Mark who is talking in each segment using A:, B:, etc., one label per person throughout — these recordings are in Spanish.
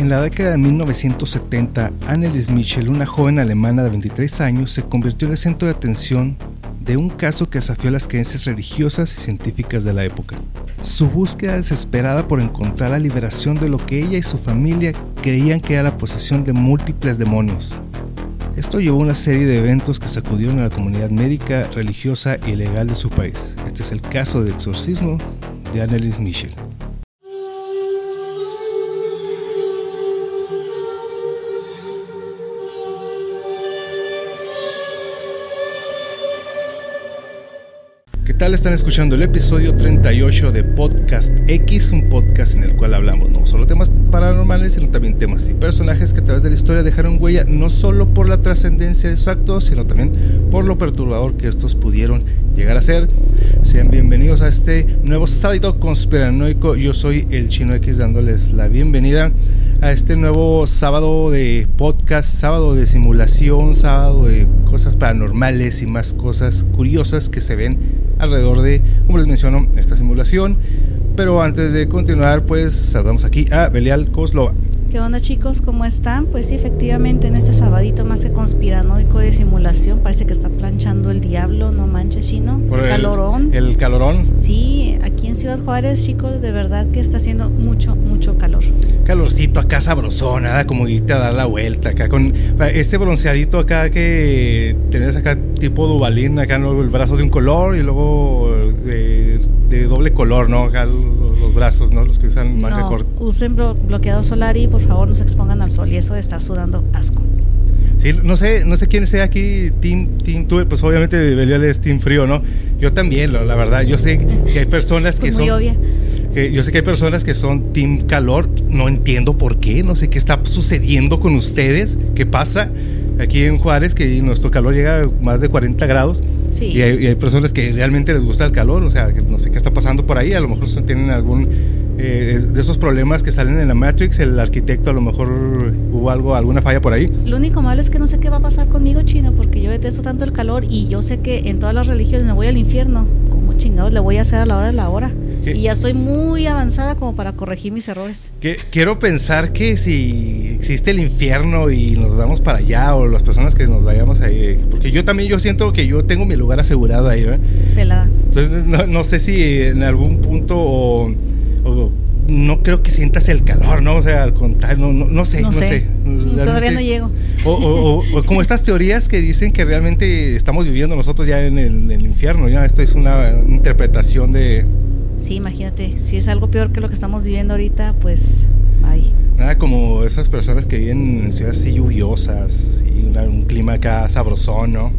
A: En la década de 1970, Annelies Michel, una joven alemana de 23 años, se convirtió en el centro de atención de un caso que desafió las creencias religiosas y científicas de la época. Su búsqueda desesperada por encontrar la liberación de lo que ella y su familia creían que era la posesión de múltiples demonios. Esto llevó a una serie de eventos que sacudieron a la comunidad médica, religiosa y legal de su país. Este es el caso de exorcismo de Annelies Michel. Tal? Están escuchando el episodio 38 de Podcast X, un podcast en el cual hablamos no solo temas paranormales, sino también temas y personajes que a través de la historia dejaron huella no solo por la trascendencia de sus actos, sino también por lo perturbador que estos pudieron llegar a ser. Sean bienvenidos a este nuevo sábado conspiranoico. Yo soy el Chino X dándoles la bienvenida a este nuevo sábado de podcast, sábado de simulación, sábado de cosas paranormales y más cosas curiosas que se ven alrededor de, como les menciono, esta simulación. Pero antes de continuar, pues saludamos aquí a Belial Koslova.
B: ¿Qué onda chicos? ¿Cómo están? Pues sí, efectivamente en este sabadito más que conspiranoico de simulación parece que está planchando el diablo, no manches chino.
A: el calorón. El calorón.
B: Sí, aquí en Ciudad Juárez chicos, de verdad que está haciendo mucho, mucho calor.
A: Calorcito acá sabrosón, nada como irte a dar la vuelta acá con ese bronceadito acá que tenés acá tipo Dubalín, acá el brazo de un color y luego de, de doble color, ¿no? Acá los brazos, ¿no? Los que usan más
B: de
A: corto.
B: Usen bloqueador solar y por favor no se expongan al sol y eso de estar sudando asco.
A: Sí, no sé, no sé quién sea aquí, Team, team pues obviamente Belial es Team Frío, ¿no? Yo también, la verdad, yo sé que hay personas que
B: pues
A: son...
B: Muy obvia.
A: Que yo sé que hay personas que son Team Calor, no entiendo por qué, no sé qué está sucediendo con ustedes, qué pasa aquí en Juárez, que nuestro calor llega a más de 40 grados.
B: Sí.
A: Y, hay, personas que realmente les gusta el calor, o sea, no sé qué está pasando por ahí, a lo mejor tienen algún eh, de esos problemas que salen en la Matrix, el arquitecto a lo mejor hubo algo, alguna falla por ahí.
B: Lo único malo es que no sé qué va a pasar conmigo, Chino, porque yo detesto tanto el calor y yo sé que en todas las religiones me voy al infierno. ¿Cómo chingados le voy a hacer a la hora de la hora? Y ya estoy muy avanzada como para corregir mis errores.
A: quiero pensar que si existe el infierno y nos vamos para allá o las personas que nos vayamos ahí, porque yo también yo siento que yo tengo mi lugar asegurado ahí, ¿verdad?
B: Pelada.
A: Entonces no, no sé si en algún punto o, no creo que sientas el calor, ¿no? O sea, al contrario, no, no, sé, no, sé.
B: Todavía no llego.
A: O, como estas teorías que dicen que realmente estamos viviendo nosotros ya en el, en el infierno, ya esto es una interpretación de,
B: Sí, imagínate, si es algo peor que lo que estamos viviendo ahorita, pues ay.
A: Nada como esas personas que viven en ciudades así lluviosas, y un clima acá sabrosón, ¿no?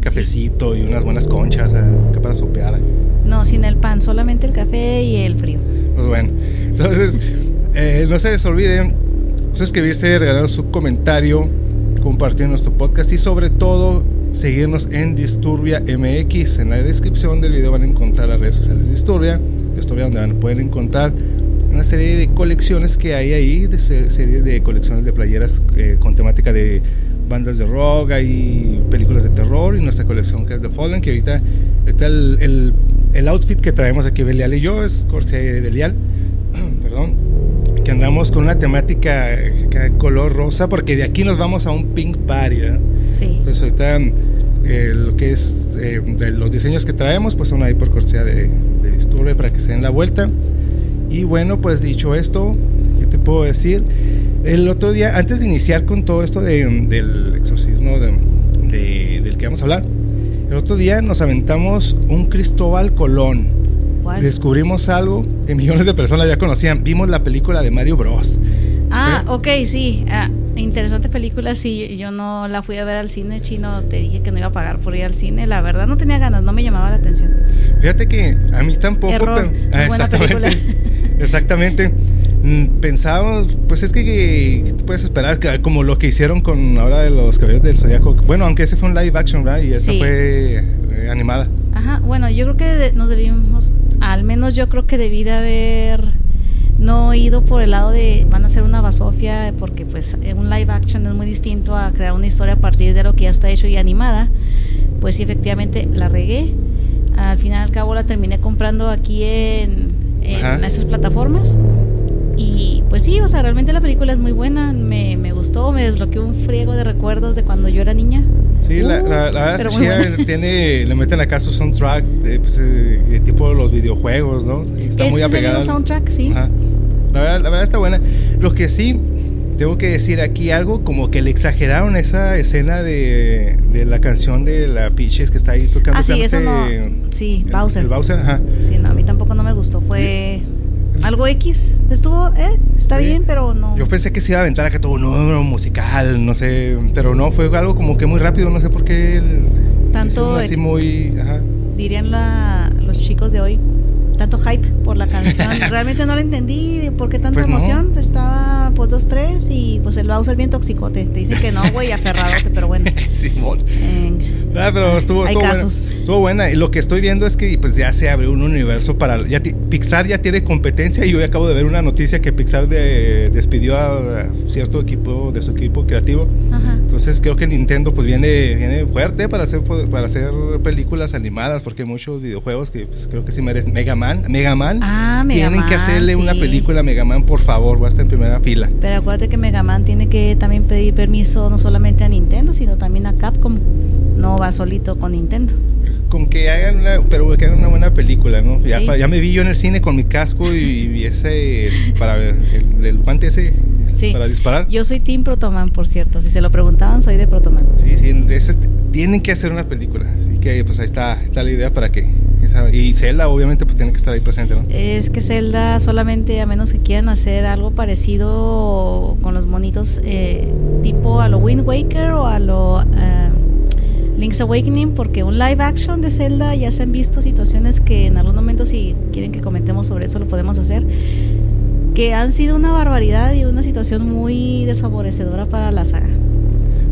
A: Cafecito y unas buenas conchas acá para sopear.
B: No, sin el pan, solamente el café y el frío.
A: Pues bueno, entonces, eh, no se les olvide suscribirse, regalar su comentario, compartir nuestro podcast y sobre todo seguirnos en Disturbia MX. En la descripción del video van a encontrar las redes sociales de Disturbia historia donde van, pueden encontrar una serie de colecciones que hay ahí, de serie de colecciones de playeras eh, con temática de bandas de rock, hay películas de terror y nuestra colección que es de Fallen, que ahorita, el, el, el, outfit que traemos aquí Belial y yo es corte de Belial, perdón, que andamos con una temática color rosa porque de aquí nos vamos a un pink party,
B: Sí.
A: Entonces ahorita eh, lo que es eh, de los diseños que traemos, pues son ahí por cortesía de, de Disturbe para que se den la vuelta. Y bueno, pues dicho esto, ¿qué te puedo decir? El otro día, antes de iniciar con todo esto de, del exorcismo de, del que vamos a hablar, el otro día nos aventamos un Cristóbal Colón. Descubrimos algo que millones de personas ya conocían. Vimos la película de Mario Bros.
B: Ah, ok, sí. Ah, interesante película. Sí, yo no la fui a ver al cine chino. Te dije que no iba a pagar por ir al cine. La verdad no tenía ganas, no me llamaba la atención.
A: Fíjate que a mí tampoco.
B: Error.
A: Ah, exactamente. exactamente. Mm, pensábamos, pues es que, ¿qué te puedes esperar? Como lo que hicieron con ahora de los caballeros del Zodíaco. Bueno, aunque ese fue un live action, ¿verdad? Y esta fue eh, animada.
B: Ajá, bueno, yo creo que nos debimos, al menos yo creo que debí de haber no he ido por el lado de van a hacer una basofia porque pues un live action es muy distinto a crear una historia a partir de lo que ya está hecho y animada. Pues sí efectivamente la regué. Al final al cabo la terminé comprando aquí en, en esas plataformas Y pues sí, o sea, realmente la película es muy buena, me, me gustó, me desbloqueó un friego de recuerdos de cuando yo era niña.
A: Sí, la, la, la, verdad es tiene, le meten acá su soundtrack de, pues, de tipo los videojuegos, ¿no?
B: Está es muy apegada. soundtrack, sí.
A: La verdad, la verdad está buena. Lo que sí, tengo que decir aquí algo, como que le exageraron esa escena de, de la canción de la Peaches que está ahí tocando.
B: Ah, sí, eso no. Sí, Bowser.
A: El Bowser, ajá.
B: Sí, no, a mí tampoco no me gustó. Fue algo X. Estuvo, eh, está bien, pero no.
A: Yo pensé que se iba a aventar acá todo un número musical, no sé, pero no, fue algo como que muy rápido, no sé por qué.
B: Tanto.
A: Así muy. Ajá.
B: Dirían la, los chicos de hoy, tanto hype por la canción. Realmente no la entendí, ¿por qué tanta pues emoción? Estaba pues dos, tres y pues el Bowser bien toxicote. Te dicen que no, güey, aferradote, pero bueno.
A: Simón. Ah, pero estuvo, estuvo. Buena. Estuvo buena. Y lo que estoy viendo es que pues ya se abrió un universo para... Ya Pixar ya tiene competencia y hoy acabo de ver una noticia que Pixar de, despidió a, cierto equipo de su equipo creativo. Ajá. Entonces creo que Nintendo pues viene, viene fuerte para hacer, para hacer películas animadas porque hay muchos videojuegos que pues, creo que sí merecen. Mega Man, Mega Man.
B: Ah, Mega
A: Tienen que hacerle una película a Mega Man, por favor, va a estar en primera fila.
B: Pero acuérdate que Mega Man tiene que también pedir permiso no solamente a Nintendo, sino también a Capcom. No va solito con Nintendo
A: con que hagan una, pero que hagan una buena película, ¿no? Ya, ya, me vi yo en el cine con mi casco y, ese, para el, el, guante ese para disparar.
B: Yo soy Team Protoman, por cierto. Si se lo preguntaban, soy de Protoman.
A: Sí, sí, tienen que hacer una película. Así que pues ahí está, está la idea para que... y Zelda obviamente pues tiene que estar ahí presente, ¿no?
B: Es que Zelda solamente, a menos que quieran hacer algo parecido con los monitos eh, tipo a lo Wind Waker o a lo... Uh, Link's Awakening porque un live action de Zelda ya se han visto situaciones que en algún momento si quieren que comentemos sobre eso lo podemos hacer que han sido una barbaridad y una situación muy desfavorecedora para la saga.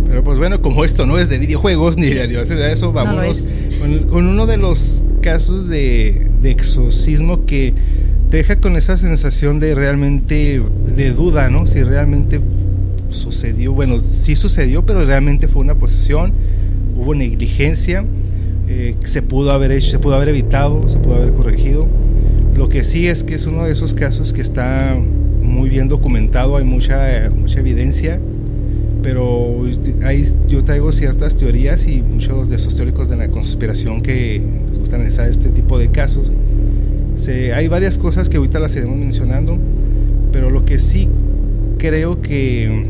A: Pero pues bueno, como esto no es de videojuegos ni de animación, eso, vámonos con, uno de los casos de, de exorcismo que te deja con esa sensación de realmente de duda, ¿no? Si realmente sucedió, bueno, sí sucedió, pero realmente fue una posesión, hubo negligencia, eh, se pudo haber hecho, se pudo haber evitado, se pudo haber corregido. Lo que sí es que es uno de esos casos que está muy bien documentado, hay mucha, mucha evidencia, pero hay, yo traigo ciertas teorías y muchos de esos teóricos de la conspiración que les gusta analizar este tipo de casos. Hay varias cosas que ahorita las iremos mencionando, pero lo que sí creo que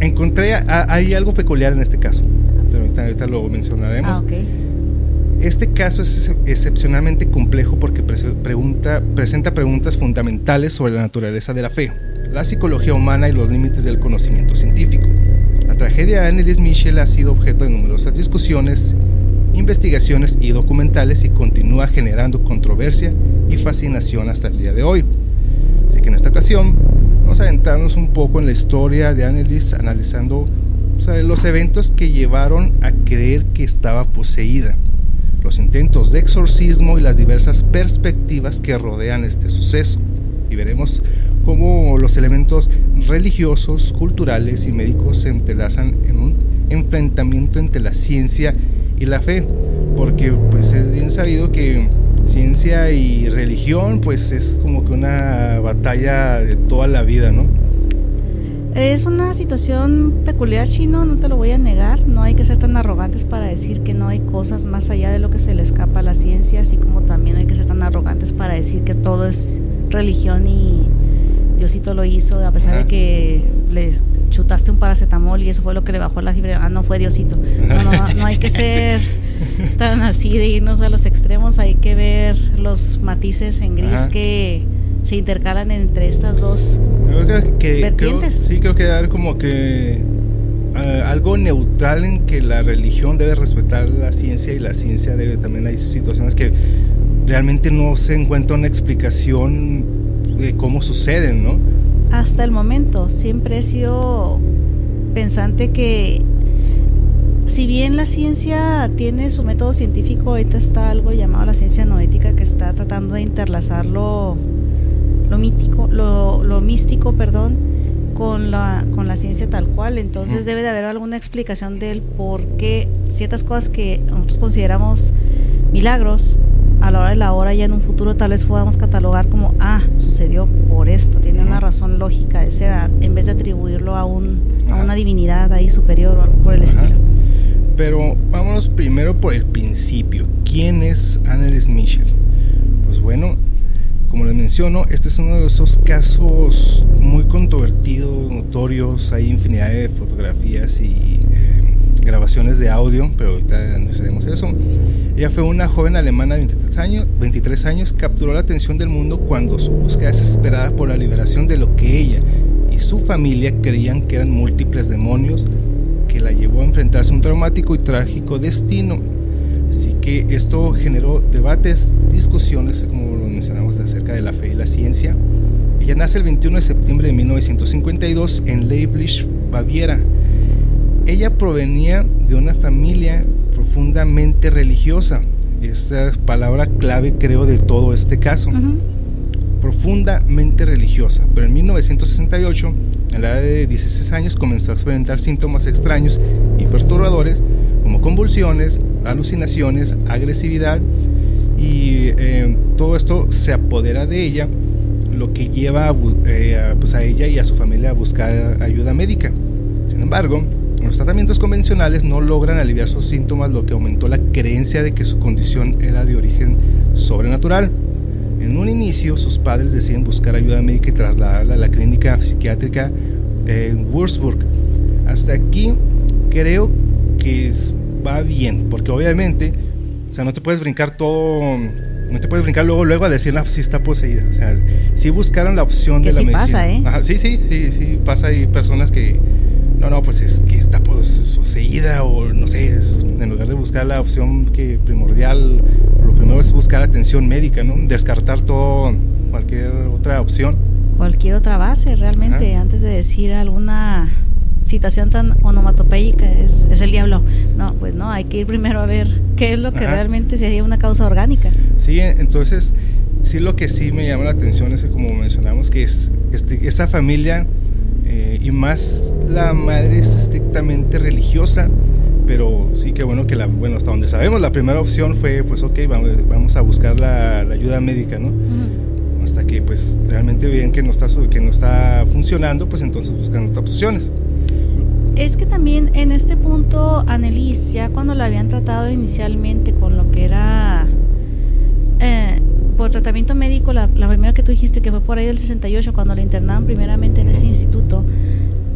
A: encontré, hay algo peculiar en este caso, pero ahorita, lo mencionaremos.
B: Ah, okay.
A: Este caso es excepcionalmente complejo porque pregunta, presenta preguntas fundamentales sobre la naturaleza de la fe, la psicología humana y los límites del conocimiento científico. La tragedia de Annelies Michel ha sido objeto de numerosas discusiones, investigaciones y documentales y continúa generando controversia y fascinación hasta el día de hoy. Así que en esta ocasión vamos a adentrarnos un poco en la historia de Annelies analizando los eventos que llevaron a creer que estaba poseída los intentos de exorcismo y las diversas perspectivas que rodean este suceso. Y veremos cómo los elementos religiosos, culturales y médicos se entrelazan en un enfrentamiento entre la ciencia y la fe, porque pues es bien sabido que ciencia y religión pues es como que una batalla de toda la vida, ¿no?
B: Es una situación peculiar, chino, no te lo voy a negar. No hay que ser tan arrogantes para decir que no hay cosas más allá de lo que se le escapa a la ciencia, así como también hay que ser tan arrogantes para decir que todo es religión y Diosito lo hizo, a pesar de que le chutaste un paracetamol y eso fue lo que le bajó la fiebre. Ah, no fue Diosito. No, no, no hay que ser tan así de irnos a los extremos, hay que ver los matices en gris que se intercalan entre estas dos vertientes.
A: sí, creo que dar como que ah, algo neutral en que la religión debe respetar la ciencia y la ciencia debe también hay situaciones que realmente no se encuentra una explicación de cómo suceden, ¿no?
B: Hasta el momento siempre he sido pensante que si bien la ciencia tiene su método científico, ahorita está algo llamado la ciencia noética que está tratando de interlazarlo lo mítico, lo, místico, perdón, con la, con la ciencia tal cual. Entonces debe de haber alguna explicación del por qué ciertas cosas que nosotros consideramos milagros, a la hora de la hora ya en un futuro tal vez podamos catalogar como, ah, sucedió por esto, tiene una razón lógica de ser, en vez de atribuirlo a, un, a una divinidad ahí superior o algo por el estilo.
A: Pero vámonos primero por el principio. ¿Quién es Annelies Michel? Pues bueno, como les menciono, este es uno de esos casos muy controvertidos, notorios. Hay infinidad de fotografías y eh, grabaciones de audio, pero ahorita no sabemos eso. Ella fue una joven alemana de 23 años, 23 años, capturó la atención del mundo cuando su búsqueda desesperada por la liberación de lo que ella y su familia creían que eran múltiples demonios que la llevó a enfrentarse a un traumático y trágico destino. Así que esto generó debates, discusiones, como lo mencionamos, acerca de la fe y la ciencia. Ella nace el 21 de septiembre de 1952 en Leiblich, Baviera. Ella provenía de una familia profundamente religiosa. Esa es palabra clave, creo, de todo este caso. Profundamente religiosa. Pero en 1968 a la edad de 16 años comenzó a experimentar síntomas extraños y perturbadores como convulsiones, alucinaciones, agresividad y eh, todo esto se apodera de ella, lo que lleva a, eh, pues a ella y a su familia a buscar ayuda médica. Sin embargo, los tratamientos convencionales no logran aliviar sus síntomas, lo que aumentó la creencia de que su condición era de origen sobrenatural. En un inicio, sus padres deciden buscar ayuda médica y trasladarla a la clínica psiquiátrica en Würzburg. Hasta aquí creo que va bien, porque obviamente, o sea, no te puedes brincar todo, no te puedes brincar luego, luego a decir, si está poseída. O sea, si buscaron la opción de la
B: sí
A: medicina.
B: Pasa, ¿eh?
A: sí, sí, sí, sí, pasa. Hay personas que, no, no, pues es que está poseída o no sé, en lugar de buscar la opción que primordial primero es buscar atención médica, ¿no? Descartar todo, cualquier otra opción.
B: Cualquier otra base, realmente, antes de decir alguna situación tan onomatopéyica, es, es, el diablo. No, pues no, hay que ir primero a ver qué es lo que realmente sería una causa orgánica.
A: Sí, entonces, sí lo que sí me llama la atención es que, como mencionamos, que es este, esa familia, eh, y más la madre es estrictamente religiosa, pero sí que bueno que la, bueno, hasta donde sabemos, la primera opción fue, pues ok, vamos, vamos a buscar la, ayuda médica, ¿no? Hasta que pues realmente ven que no, está, que no está funcionando, pues entonces buscan otras opciones.
B: Es que también en este punto, Annelies, ya cuando la habían tratado inicialmente con lo que era eh, por tratamiento médico, la, la, primera que tú dijiste que fue por ahí del 68, cuando la internaron primeramente en ese instituto,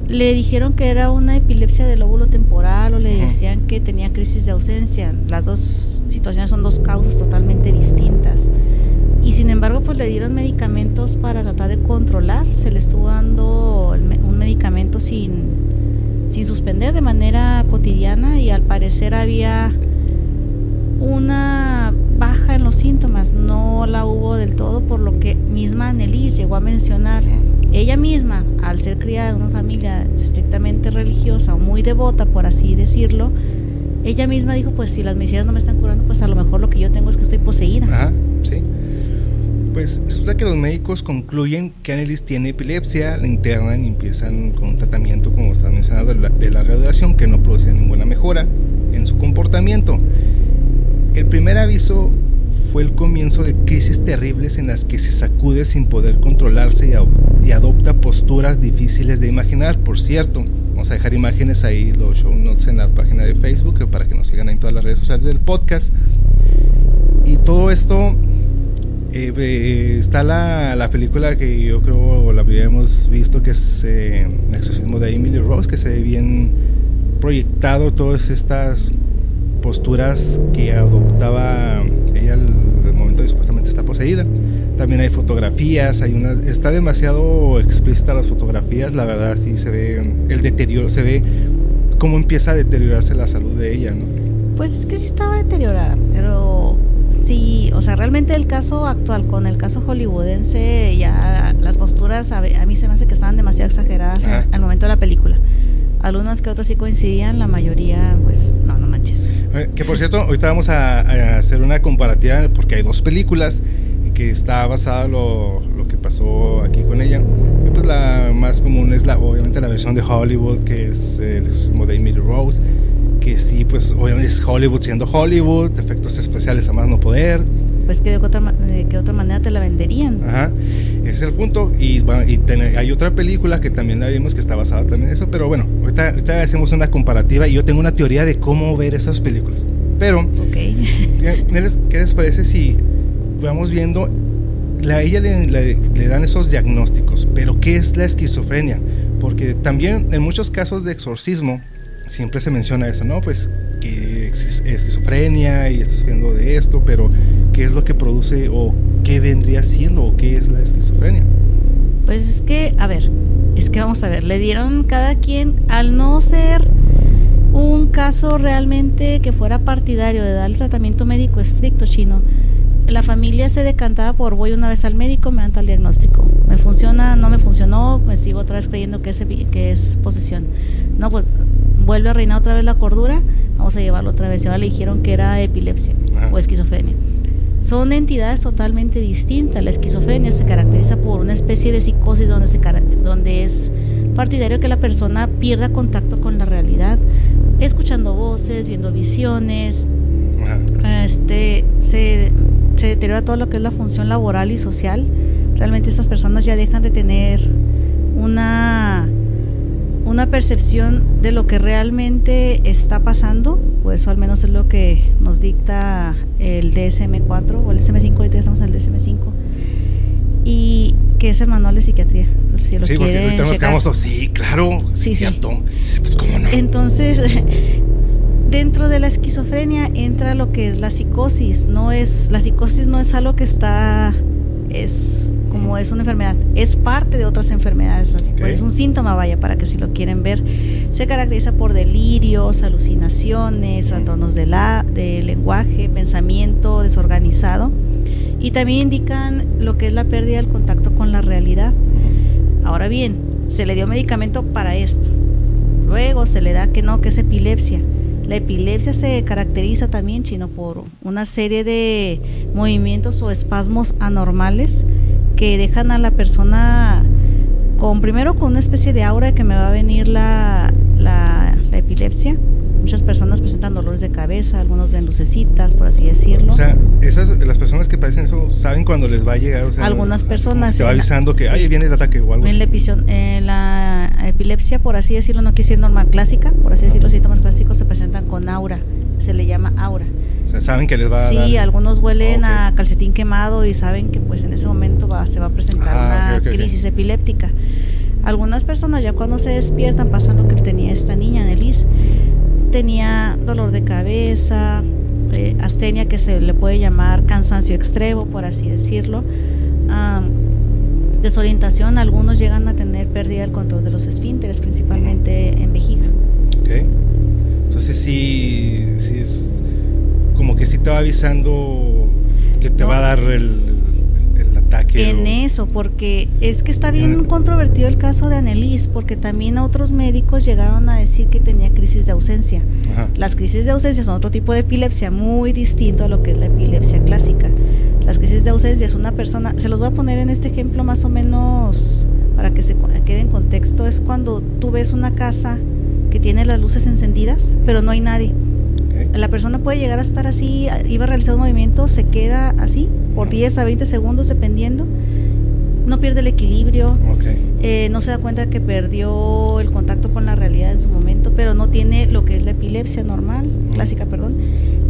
B: le dijeron que era una epilepsia del lóbulo temporal o le decían que tenía crisis de ausencia. Las dos situaciones son dos causas totalmente distintas. Y sin embargo, pues le dieron medicamentos para tratar de controlar. Se le estuvo dando un medicamento sin, sin suspender de manera cotidiana y al parecer había una baja en los síntomas. No la hubo del todo, por lo que misma Annelies llegó a mencionar ella misma, al ser criada en una familia estrictamente religiosa o muy devota, por así decirlo, ella misma dijo, pues si las medicinas no me están curando, pues a lo mejor lo que yo tengo es que estoy poseída.
A: Ajá, sí. Pues resulta que los médicos concluyen que Annelies tiene epilepsia, la internan y empiezan con un tratamiento, como estaba mencionado, de la, de la radiación que no produce ninguna mejora en su comportamiento. El primer aviso fue el comienzo de crisis terribles en las que se sacude sin poder controlarse y, adopta posturas difíciles de imaginar. Por cierto, vamos a dejar imágenes ahí, los show notes en la página de Facebook para que nos sigan en todas las redes sociales del podcast. Y todo esto eh, eh, está la, la, película que yo creo la habíamos visto que es eh, El exorcismo de Emily Rose, que se ve bien proyectado todas estas posturas que adoptaba ella al, momento de supuestamente está poseída. También hay fotografías, hay una está demasiado explícita las fotografías, la verdad sí se ve el deterioro, se ve cómo empieza a deteriorarse la salud de ella, ¿no?
B: Pues es que sí estaba deteriorada, pero sí, o sea, realmente el caso actual con el caso hollywoodense ya las posturas a, mí se me hace que estaban demasiado exageradas al momento de la película. Algunas que otras sí coincidían, la mayoría pues no, no manches.
A: Eh, que por cierto, ahorita vamos a, hacer una comparativa porque hay dos películas que está basada lo, lo que pasó aquí con ella. Más común es la, obviamente la versión de Hollywood, que es el de Emily Rose, que sí, pues obviamente es Hollywood siendo Hollywood, efectos especiales a más no poder.
B: pues que de otra, de que otra manera te la venderían.
A: Ajá, ese es el punto. Y, y hay otra película que también la vimos que está basada también en eso, pero bueno, ahorita, ahorita hacemos una comparativa y yo tengo una teoría de cómo ver esas películas. Pero,
B: okay.
A: ¿qué les parece si vamos viendo a ella le, dan esos diagnósticos, pero ¿qué es la esquizofrenia? Porque también en muchos casos de exorcismo siempre se menciona eso, ¿no? Pues que es esquizofrenia y estás sufriendo de esto, pero ¿qué es lo que produce o qué vendría siendo o qué es la esquizofrenia?
B: Pues es que, a ver, es que vamos a ver, le dieron cada quien, al no ser un caso realmente que fuera partidario de dar el tratamiento médico estricto chino, la familia se decantaba por voy una vez al médico, me dan tal diagnóstico. Me funciona, no me funcionó, me sigo otra vez creyendo que es, que es posesión. No, pues vuelve a reinar otra vez la cordura, vamos a llevarlo otra vez. Y ahora le dijeron que era epilepsia o esquizofrenia. Son entidades totalmente distintas. La esquizofrenia se caracteriza por una especie de psicosis donde, se, donde es partidario que la persona pierda contacto con la realidad, escuchando voces, viendo visiones, este, se se deteriora todo lo que es la función laboral y social. Realmente estas personas ya dejan de tener una, una percepción de lo que realmente está pasando, pues eso al menos es lo que nos dicta el DSM-4 o el DSM-5, ahorita estamos en el DSM-5, y que es el manual de psiquiatría.
A: Si lo sí, porque ahorita nos quedamos todos, sí, claro, sí, cierto. Pues, ¿cómo no?
B: Entonces, dentro de la esquizofrenia entra lo que es la psicosis. No es, la psicosis no es algo que está, es como es una enfermedad, es parte de otras enfermedades. Es un síntoma, vaya, para que si lo quieren ver. Se caracteriza por delirios, alucinaciones, trastornos de, la, de lenguaje, pensamiento desorganizado. Y también indican lo que es la pérdida del contacto con la realidad. Ahora bien, se le dio medicamento para esto. Luego se le da que no, que es epilepsia la epilepsia se caracteriza también, chino, por una serie de movimientos o espasmos anormales que dejan a la persona con primero con una especie de aura que me va a venir la, la, epilepsia. Muchas personas presentan dolores de cabeza, algunos ven lucecitas, por así decirlo.
A: O sea, esas, las personas que padecen eso saben cuando les va a llegar. O sea,
B: Algunas personas.
A: Se va avisando que, ahí viene el ataque o algo
B: en La, en la epilepsia, por así decirlo, no quiero decir normal clásica, por así decirlo, los síntomas clásicos se presentan con aura, se le llama aura.
A: O sea, saben que les va
B: a
A: Sí,
B: algunos huelen a calcetín quemado y saben que pues en ese momento va, se va a presentar ah, una crisis epiléptica. Algunas personas ya cuando se despiertan pasan lo que tenía esta niña, Nelis. Tenía dolor de cabeza, eh, astenia que se le puede llamar cansancio extremo, por así decirlo. desorientación, algunos llegan a tener pérdida del control de los esfínteres, principalmente en vejiga.
A: Ok. Entonces sí, sí es como que sí te va avisando que te va a dar el,
B: en eso, porque es que está bien controvertido el caso de Annelies, porque también otros médicos llegaron a decir que tenía crisis de ausencia. Las crisis de ausencia son otro tipo de epilepsia muy distinto a lo que es la epilepsia clásica. Las crisis de ausencia es una persona, se los voy a poner en este ejemplo más o menos para que se quede en contexto, es cuando tú ves una casa que tiene las luces encendidas, pero no hay nadie. La persona puede llegar a estar así, iba a realizar un movimiento, se queda así por 10 a 20 segundos dependiendo, no pierde el equilibrio, eh, no se da cuenta que perdió el contacto con la realidad en su momento, pero no tiene lo que es la epilepsia normal, clásica, perdón,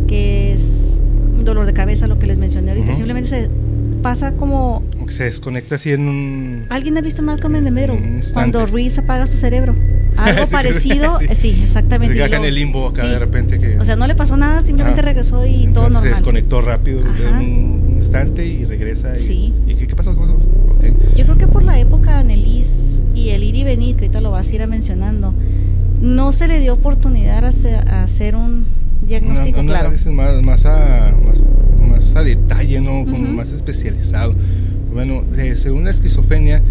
B: que es dolor de cabeza, lo que les mencioné ahorita, simplemente se pasa como...
A: Se desconecta así en un...
B: ¿Alguien ha visto Malcolm en Mero? Cuando Ruiz apaga su cerebro. Algo parecido, sí. exactamente.
A: Se en el limbo acá de repente. Que...
B: O sea, no le pasó nada, simplemente regresó y todo normal. Se
A: desconectó rápido un instante y regresa. Y,
B: sí.
A: ¿Y qué, pasó? ¿Qué pasó?
B: Yo creo que por la época de Annelies y el ir y venir, que ahorita lo vas a ir mencionando, no se le dio oportunidad a hacer, un diagnóstico una, claro.
A: Más, más, a, más, más a detalle, ¿no? Como más especializado. Bueno, eh, según la esquizofrenia,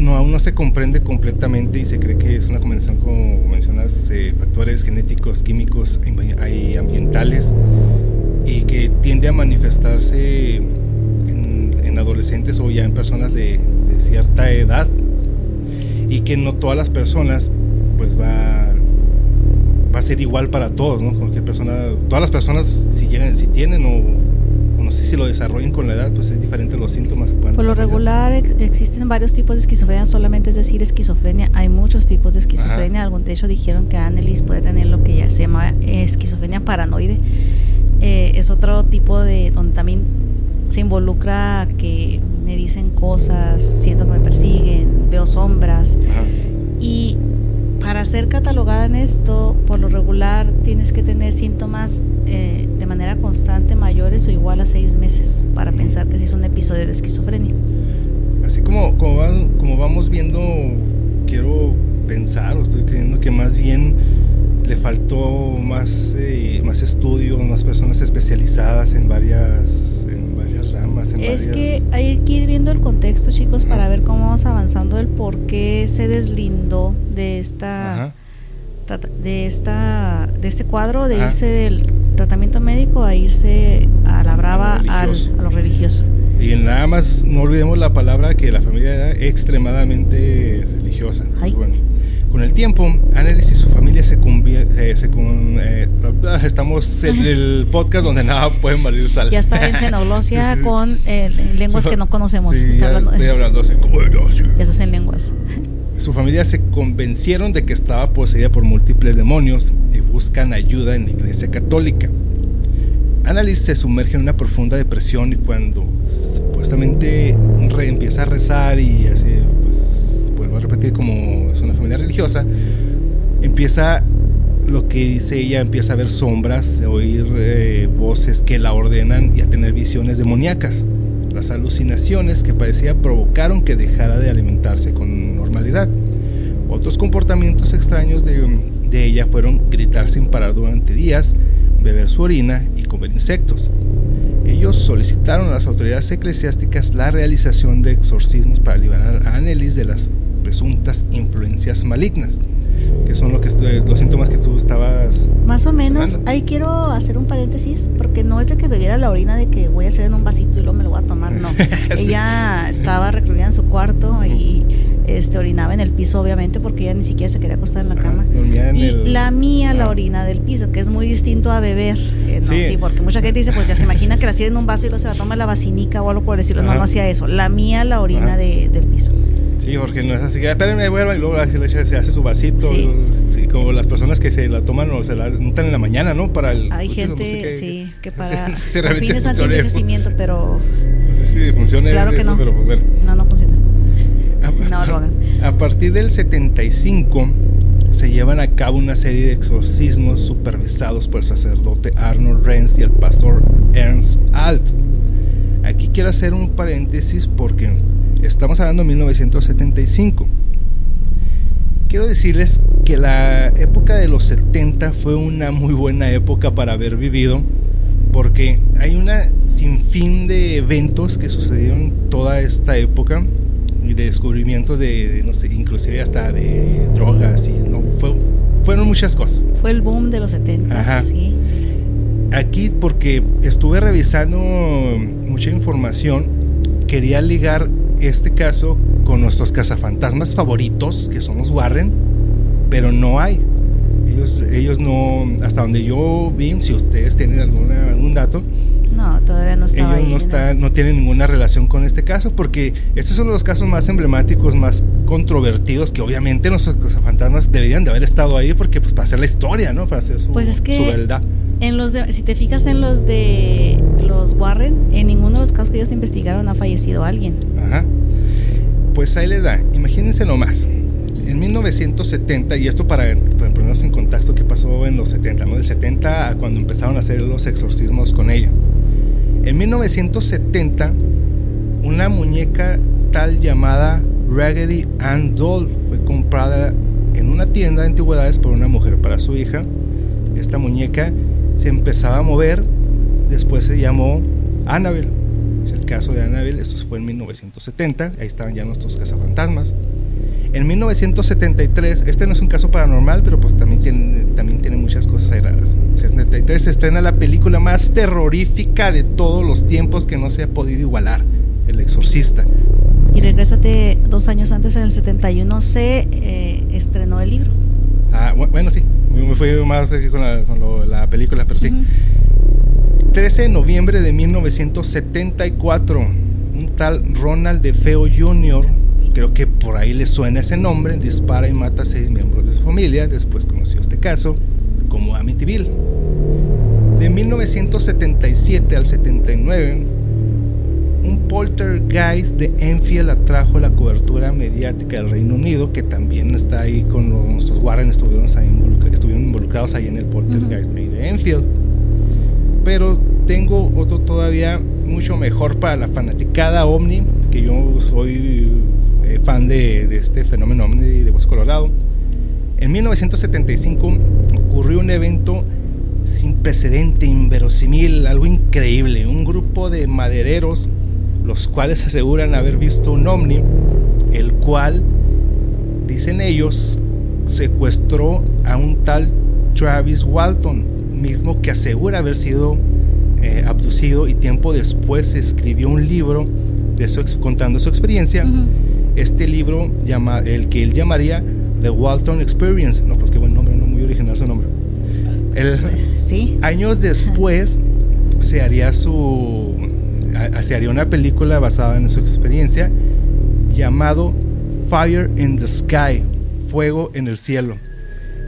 A: no, aún no se comprende completamente y se cree que es una combinación, como mencionas, eh, factores genéticos, químicos y ambientales y que tiende a manifestarse en, en adolescentes o ya en personas de, de, cierta edad y que no todas las personas pues va, va a ser igual para todos, ¿no? Cualquier persona, todas las personas si, llegan, si tienen o no sé si lo desarrollen con la edad, pues es diferente los síntomas.
B: Por lo regular existen varios tipos de esquizofrenia, solamente es decir esquizofrenia, hay muchos tipos de esquizofrenia, algún de hecho dijeron que Annelies puede tener lo que ya se llama esquizofrenia paranoide, eh, es otro tipo de, donde también se involucra que me dicen cosas, siento que me persiguen, veo sombras. Y para ser catalogada en esto, por lo regular tienes que tener síntomas eh, de manera constante mayores o igual a seis meses para pensar que sí es un episodio de esquizofrenia.
A: Así como, como, como vamos viendo, quiero pensar o estoy creyendo que más bien le faltó más, eh, más estudio, más personas especializadas en varias, en varias ramas.
B: es que hay que ir viendo el contexto, chicos, para ver cómo vamos avanzando, el por qué se deslindó de esta, de esta, de este cuadro, de irse del tratamiento médico a irse a la brava, a lo, a lo religioso.
A: Y nada más no olvidemos la palabra que la familia era extremadamente religiosa. Bueno. Con el tiempo, Annelies y su familia se convierten. Se eh, estamos en el podcast donde nada pueden valer sal.
B: Ya está en xenoglosia con eh, lenguas que no conocemos.
A: Sí, hablando, estoy hablando así
B: Eso es en lenguas.
A: Su familia se convencieron de que estaba poseída por múltiples demonios y buscan ayuda en la iglesia católica. Annalise se sumerge en una profunda depresión y cuando supuestamente empieza a rezar y así, pues vuelvo a repetir, como es una familia religiosa, empieza lo que dice ella, empieza a ver sombras, a oír eh, voces que la ordenan y a tener visiones demoníacas. Las alucinaciones que padecía provocaron que dejara de alimentarse con normalidad. Otros comportamientos extraños de, de ella fueron gritar sin parar durante días, beber su orina y comer insectos. Ellos solicitaron a las autoridades eclesiásticas la realización de exorcismos para liberar a Annelies de las presuntas influencias malignas, que son lo que los síntomas que tú estabas.
B: Más o menos, ahí quiero hacer un paréntesis, porque no es de que bebiera la orina de que voy a hacer en un vasito y luego me lo voy a tomar, no. Ella estaba recluida en su cuarto y este, orinaba en el piso, obviamente, porque ella ni siquiera se quería acostar en la cama. y la mía, la orina del piso, que es muy distinto a beber. Eh, sí. porque mucha gente dice, pues ya se imagina que la sirve en un vaso y luego se la toma la vacinica o algo por decirlo. No, no hacía eso. La mía, la orina de, del piso.
A: Sí, porque no es así, espérenme, vuelva y luego se hace su vasito. Sí. como las personas que se la toman o se la notan en la mañana, ¿no? Para el,
B: Hay gente, sí, que para sí, fines anti pero...
A: No sé si funciona
B: claro que
A: eso,
B: no.
A: pero pues, bueno.
B: No, no funciona.
A: No lo hagan. A partir del 75 se llevan a cabo una serie de exorcismos supervisados por el sacerdote Arnold Renz y el pastor Ernst Alt. Aquí quiero hacer un paréntesis porque Estamos hablando de 1975. Quiero decirles que la época de los 70 fue una muy buena época para haber vivido, porque hay una sinfín de eventos que sucedieron toda esta época y de descubrimientos de, no sé, inclusive hasta de drogas y no fue, fueron muchas cosas.
B: Fue el boom de los 70, sí.
A: Aquí porque estuve revisando mucha información, quería ligar este caso con nuestros cazafantasmas favoritos, que son los Warren, pero no hay. Ellos, ellos no, hasta donde yo vi, si ustedes tienen alguna, algún dato,
B: no, todavía no
A: Ellos no, está, no tienen ninguna relación con este caso porque este es uno de los casos más emblemáticos, más controvertidos que obviamente nuestros cazafantasmas deberían de haber estado ahí porque pues para hacer la historia, ¿no? Para hacer su,
B: pues es que
A: su verdad.
B: En los si te fijas en los de los Warren, en ninguno de los casos que ellos investigaron ha fallecido alguien.
A: Ajá. Pues ahí les da, imagínense nomás. En 1970, y esto para, ponernos en contexto qué pasó en los 70, ¿no? Del 70 a cuando empezaron a hacer los exorcismos con ella. En 1970, una muñeca tal llamada Raggedy Ann Doll fue comprada en una tienda de antigüedades por una mujer para su hija. Esta muñeca se empezaba a mover, después se llamó Annabelle. Es el caso de Annabelle, esto fue en 1970, ahí estaban ya nuestros cazafantasmas. En 1973, este no es un caso paranormal, pero pues también tiene, también tiene muchas cosas ahí raras. En 73 se estrena la película más terrorífica de todos los tiempos que no se ha podido igualar, El Exorcista.
B: Y regrésate dos años antes, en el 71 se eh, estrenó el libro.
A: Ah, bueno, sí, me fui más con la, con la película, pero sí. 13 de noviembre de 1974, un tal Ronald DeFeo Jr., creo que por ahí le suena ese nombre, dispara y mata a seis miembros de su familia, después conoció este caso como Amityville. De 1977 al 79, un poltergeist de Enfield atrajo la cobertura mediática del Reino Unido, que también está ahí con los, nuestros Warren, estuvieron, estuvieron involucrados ahí en el poltergeist de Enfield. Pero tengo otro todavía mucho mejor para la fanaticada ovni, que yo soy eh, fan de, de, este fenómeno de Bosque Colorado. En 1975 ocurrió un evento sin precedente, inverosímil, algo increíble. Un grupo de madereros, los cuales aseguran haber visto un ovni, el cual, dicen ellos, secuestró a un tal Travis Walton, mismo que asegura haber sido eh, abducido y tiempo después escribió un libro de su, contando su experiencia. Este libro, llama, el que él llamaría The Walton Experience. No, pues qué buen nombre, no muy original su nombre. El,
B: sí.
A: Años después se haría su se haría una película basada en su experiencia llamado Fire in the Sky, Fuego en el cielo,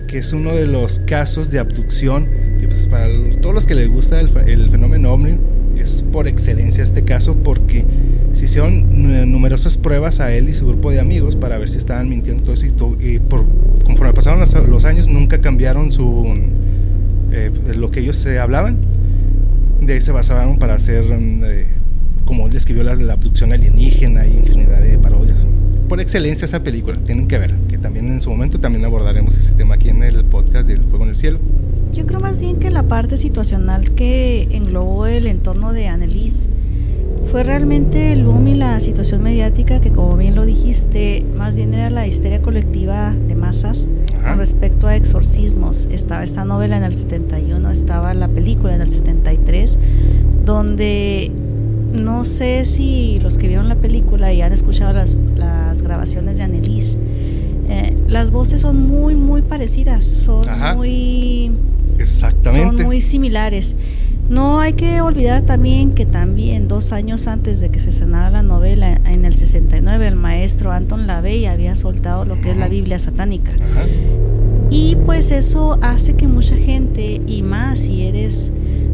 A: que es uno de los casos de abducción que pues para todos los que les gusta el, el fenómeno ovni es por excelencia este caso porque se hicieron numerosas pruebas a él y su grupo de amigos para ver si estaban mintiendo todo eso y, todo, y por, conforme pasaron los, los, años nunca cambiaron su eh, lo que ellos se hablaban. De ahí se basaban para hacer eh, como él describió la, la abducción alienígena y infinidad de parodias. Por excelencia esa película tienen que ver que también en su momento también abordaremos ese tema aquí en el podcast del fuego en el cielo.
B: Yo creo más bien que la parte situacional que englobó el entorno de Annelies fue realmente el boom y la situación mediática que como bien lo dijiste, más bien era la histeria colectiva de masas Ajá. con respecto a exorcismos. Estaba esta novela en el 71, estaba la película en el 73, donde no sé si los que vieron la película y han escuchado las, las grabaciones de Annelies, eh, las voces son muy, muy parecidas, son
A: Ajá.
B: muy...
A: Exactamente.
B: Son muy similares. No hay que olvidar también que también dos años antes de que se estrenara la novela, en el 69, el maestro Anton LaVey había soltado lo que es la Biblia satánica.
A: Ajá.
B: Y pues eso hace que mucha gente, y más si eres,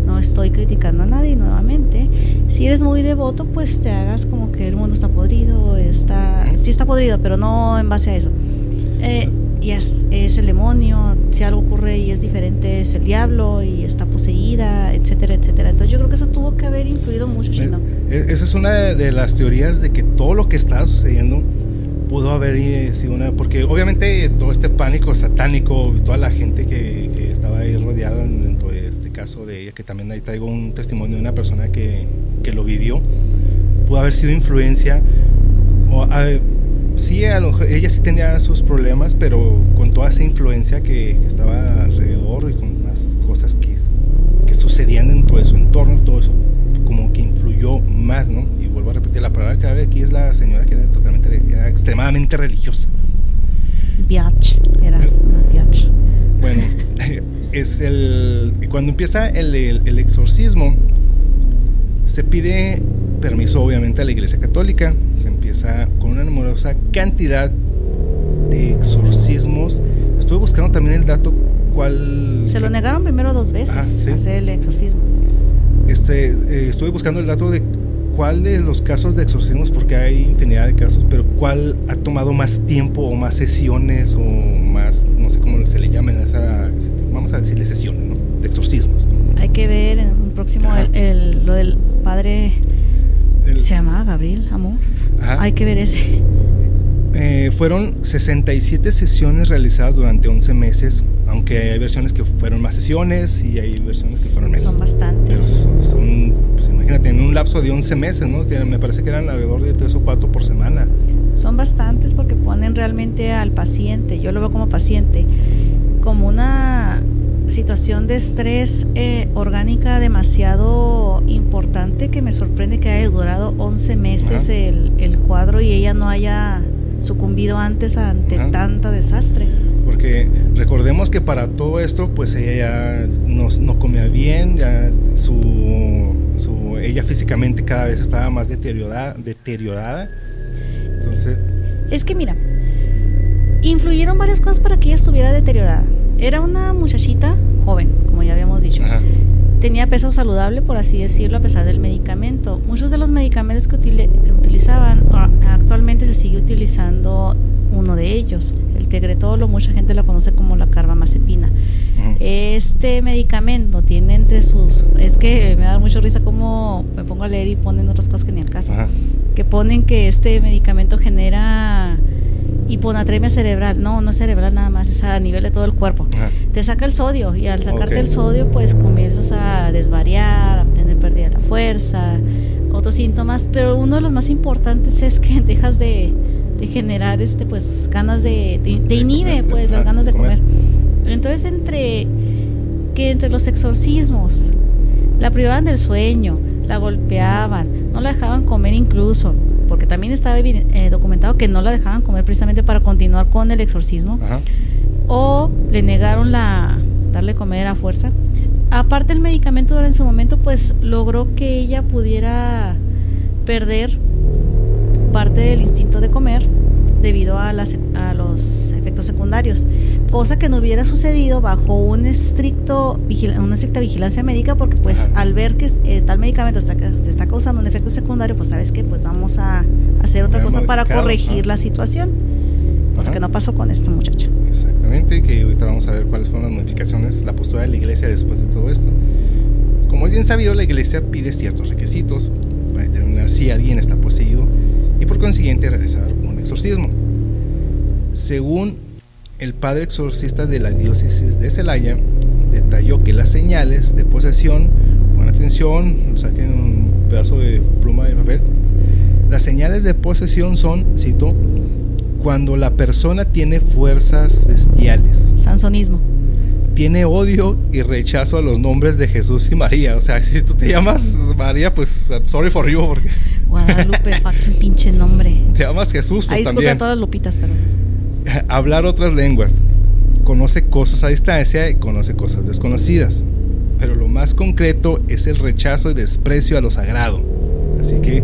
B: no estoy criticando a nadie nuevamente, si eres muy devoto, pues te hagas como que el mundo está podrido, está, sí está podrido, pero no en base a eso. Eh, y es, es, el demonio, si algo ocurre y es diferente es el diablo y está poseída, etcétera, etcétera. Entonces yo creo que eso tuvo que haber influido mucho, Chino.
A: Eh, esa es una de las teorías de que todo lo que está sucediendo pudo haber sido una, porque obviamente todo este pánico satánico, toda la gente que, que estaba ahí rodeada en, en, todo este caso de ella, que también ahí traigo un testimonio de una persona que, que lo vivió, pudo haber sido influencia o, a, sí, a lo, ella sí tenía sus problemas, pero con toda esa influencia que, que estaba alrededor y con las cosas que, que, sucedían en todo su entorno, todo eso como que influyó más, ¿no? Y vuelvo a repetir, la palabra clave aquí es la señora que era totalmente, era extremadamente religiosa.
B: Biatch, era una biatch.
A: Bueno, es el, cuando empieza el, el, el exorcismo, se pide permiso obviamente a la Iglesia Católica, se empieza con una numerosa cantidad de exorcismos. Estuve buscando también el dato cuál...
B: Se lo negaron primero dos veces
A: sí.
B: hacer el exorcismo.
A: Este, eh, estuve buscando el dato de cuál de los casos de exorcismos, porque hay infinidad de casos, pero cuál ha tomado más tiempo o más sesiones o más, no sé cómo se le llaman, esa, vamos a decirle sesiones, ¿no? De exorcismos.
B: Hay que ver en un próximo el, el, lo del padre el, se llamaba Gabriel Amor.
A: Ajá.
B: Hay que ver ese.
A: Eh, fueron 67 sesiones realizadas durante 11 meses, aunque hay versiones que fueron más sesiones y hay versiones que fueron menos.
B: Son bastantes.
A: Pero son, pues imagínate, en un lapso de 11 meses, ¿no? Que me parece que eran alrededor de 3 o 4 por semana.
B: Son bastantes porque ponen realmente al paciente, yo lo veo como paciente, como una situación de estrés eh, orgánica demasiado importante que me sorprende que haya durado 11 meses el, el, cuadro y ella no haya sucumbido antes ante Ajá. tanta desastre.
A: Porque recordemos que para todo esto, pues ella ya no, no comía bien, ya su, su, ella físicamente cada vez estaba más deteriorada, deteriorada. Entonces...
B: Es que mira, influyeron varias cosas para que ella estuviera deteriorada. Era una muchachita joven, como ya habíamos dicho.
A: Ajá.
B: Tenía peso saludable, por así decirlo, a pesar del medicamento. Muchos de los medicamentos que, utili- que utilizaban a- actualmente se sigue utilizando uno de ellos, el tegretolo, mucha gente lo conoce como la carbamazepina. Este medicamento tiene entre sus... Es que me da mucho risa como me pongo a leer y ponen otras cosas que ni al caso. Que ponen que este medicamento genera hiponatremia cerebral. No, no es cerebral nada más, es a nivel de todo el cuerpo.
A: Ajá.
B: Te saca el sodio y al sacarte el sodio pues comienzas a desvariar, a tener pérdida de la fuerza, otros síntomas, pero uno de los más importantes es que dejas de, de generar este pues ganas de, de, de inhibe pues las
A: ah,
B: ganas de
A: comer.
B: comer. Entonces entre que entre los exorcismos, la privaban del sueño, la golpeaban, no la dejaban comer incluso, porque también estaba eh, documentado que no la dejaban comer precisamente para continuar con el exorcismo
A: Ajá.
B: o le negaron la darle comer a fuerza. Aparte el medicamento en su momento pues logró que ella pudiera perder parte del instinto de comer debido a, las, a los efectos secundarios, cosa que no hubiera sucedido bajo un estricto una estricta vigilancia médica porque pues
A: Ajá.
B: al ver que eh, tal medicamento está, te está causando un efecto secundario pues sabes que pues vamos a hacer otra cosa para corregir
A: ajá.
B: la situación, cosa
A: Ajá.
B: que no pasó con esta muchacha.
A: Exactamente, que ahorita vamos a ver cuáles fueron las modificaciones, la postura de la iglesia después de todo esto. Como es bien sabido, la iglesia pide ciertos requisitos para determinar si alguien está poseído y por consiguiente realizar un exorcismo. Según el padre exorcista de la diócesis de Celaya, detalló que las señales de posesión, con atención, saquen un pedazo de pluma de papel, las señales de posesión son, cito, cuando la persona tiene fuerzas bestiales,
B: Sansonismo.
A: tiene odio y rechazo a los nombres de Jesús y María. O sea, si tú te llamas María, pues sorry for you, porque
B: Guadalupe, fucking pinche nombre.
A: te llamas Jesús, pues
B: Ahí
A: también.
B: a todas las lupitas, pero.
A: Hablar otras lenguas. Conoce cosas a distancia y conoce cosas desconocidas. Pero lo más concreto es el rechazo y desprecio a lo sagrado. Así que,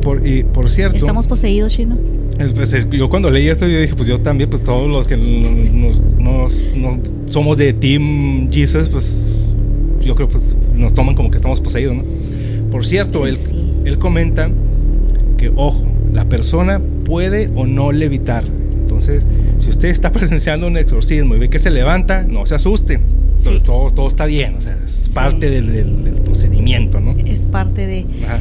A: por, y por cierto,
B: Estamos poseídos, chino.
A: Es, pues, es- yo cuando leí esto, yo dije, pues yo también, pues todos los que nos, nos- nos- somos de Team Jesus, pues yo creo pues nos toman como que estamos poseídos, ¿no? Por cierto, él, él comenta que, ojo, la persona puede o no levitar. Entonces, si usted está presenciando un exorcismo y ve que se levanta, no se asuste. Entonces,
B: Sí.
A: todo, todo está bien, o sea, es
B: Sí.
A: parte del, del- del procedimiento, ¿no?
B: Es parte de.
A: Ajá.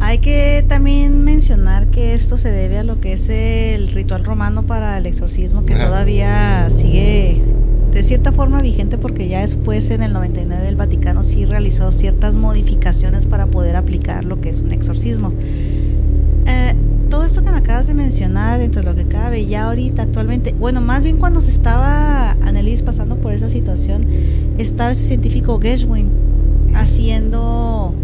B: Hay que también mencionar que esto se debe a lo que es el ritual romano para el exorcismo, que
A: Ajá.
B: todavía sigue de cierta forma vigente, porque ya después en el 99 el Vaticano sí realizó ciertas modificaciones para poder aplicar lo que es un exorcismo. Todo esto que me acabas de mencionar, dentro de lo que cabe, ya ahorita actualmente, bueno, más bien cuando se estaba Annelies pasando por esa situación, estaba ese científico Gershwin haciendo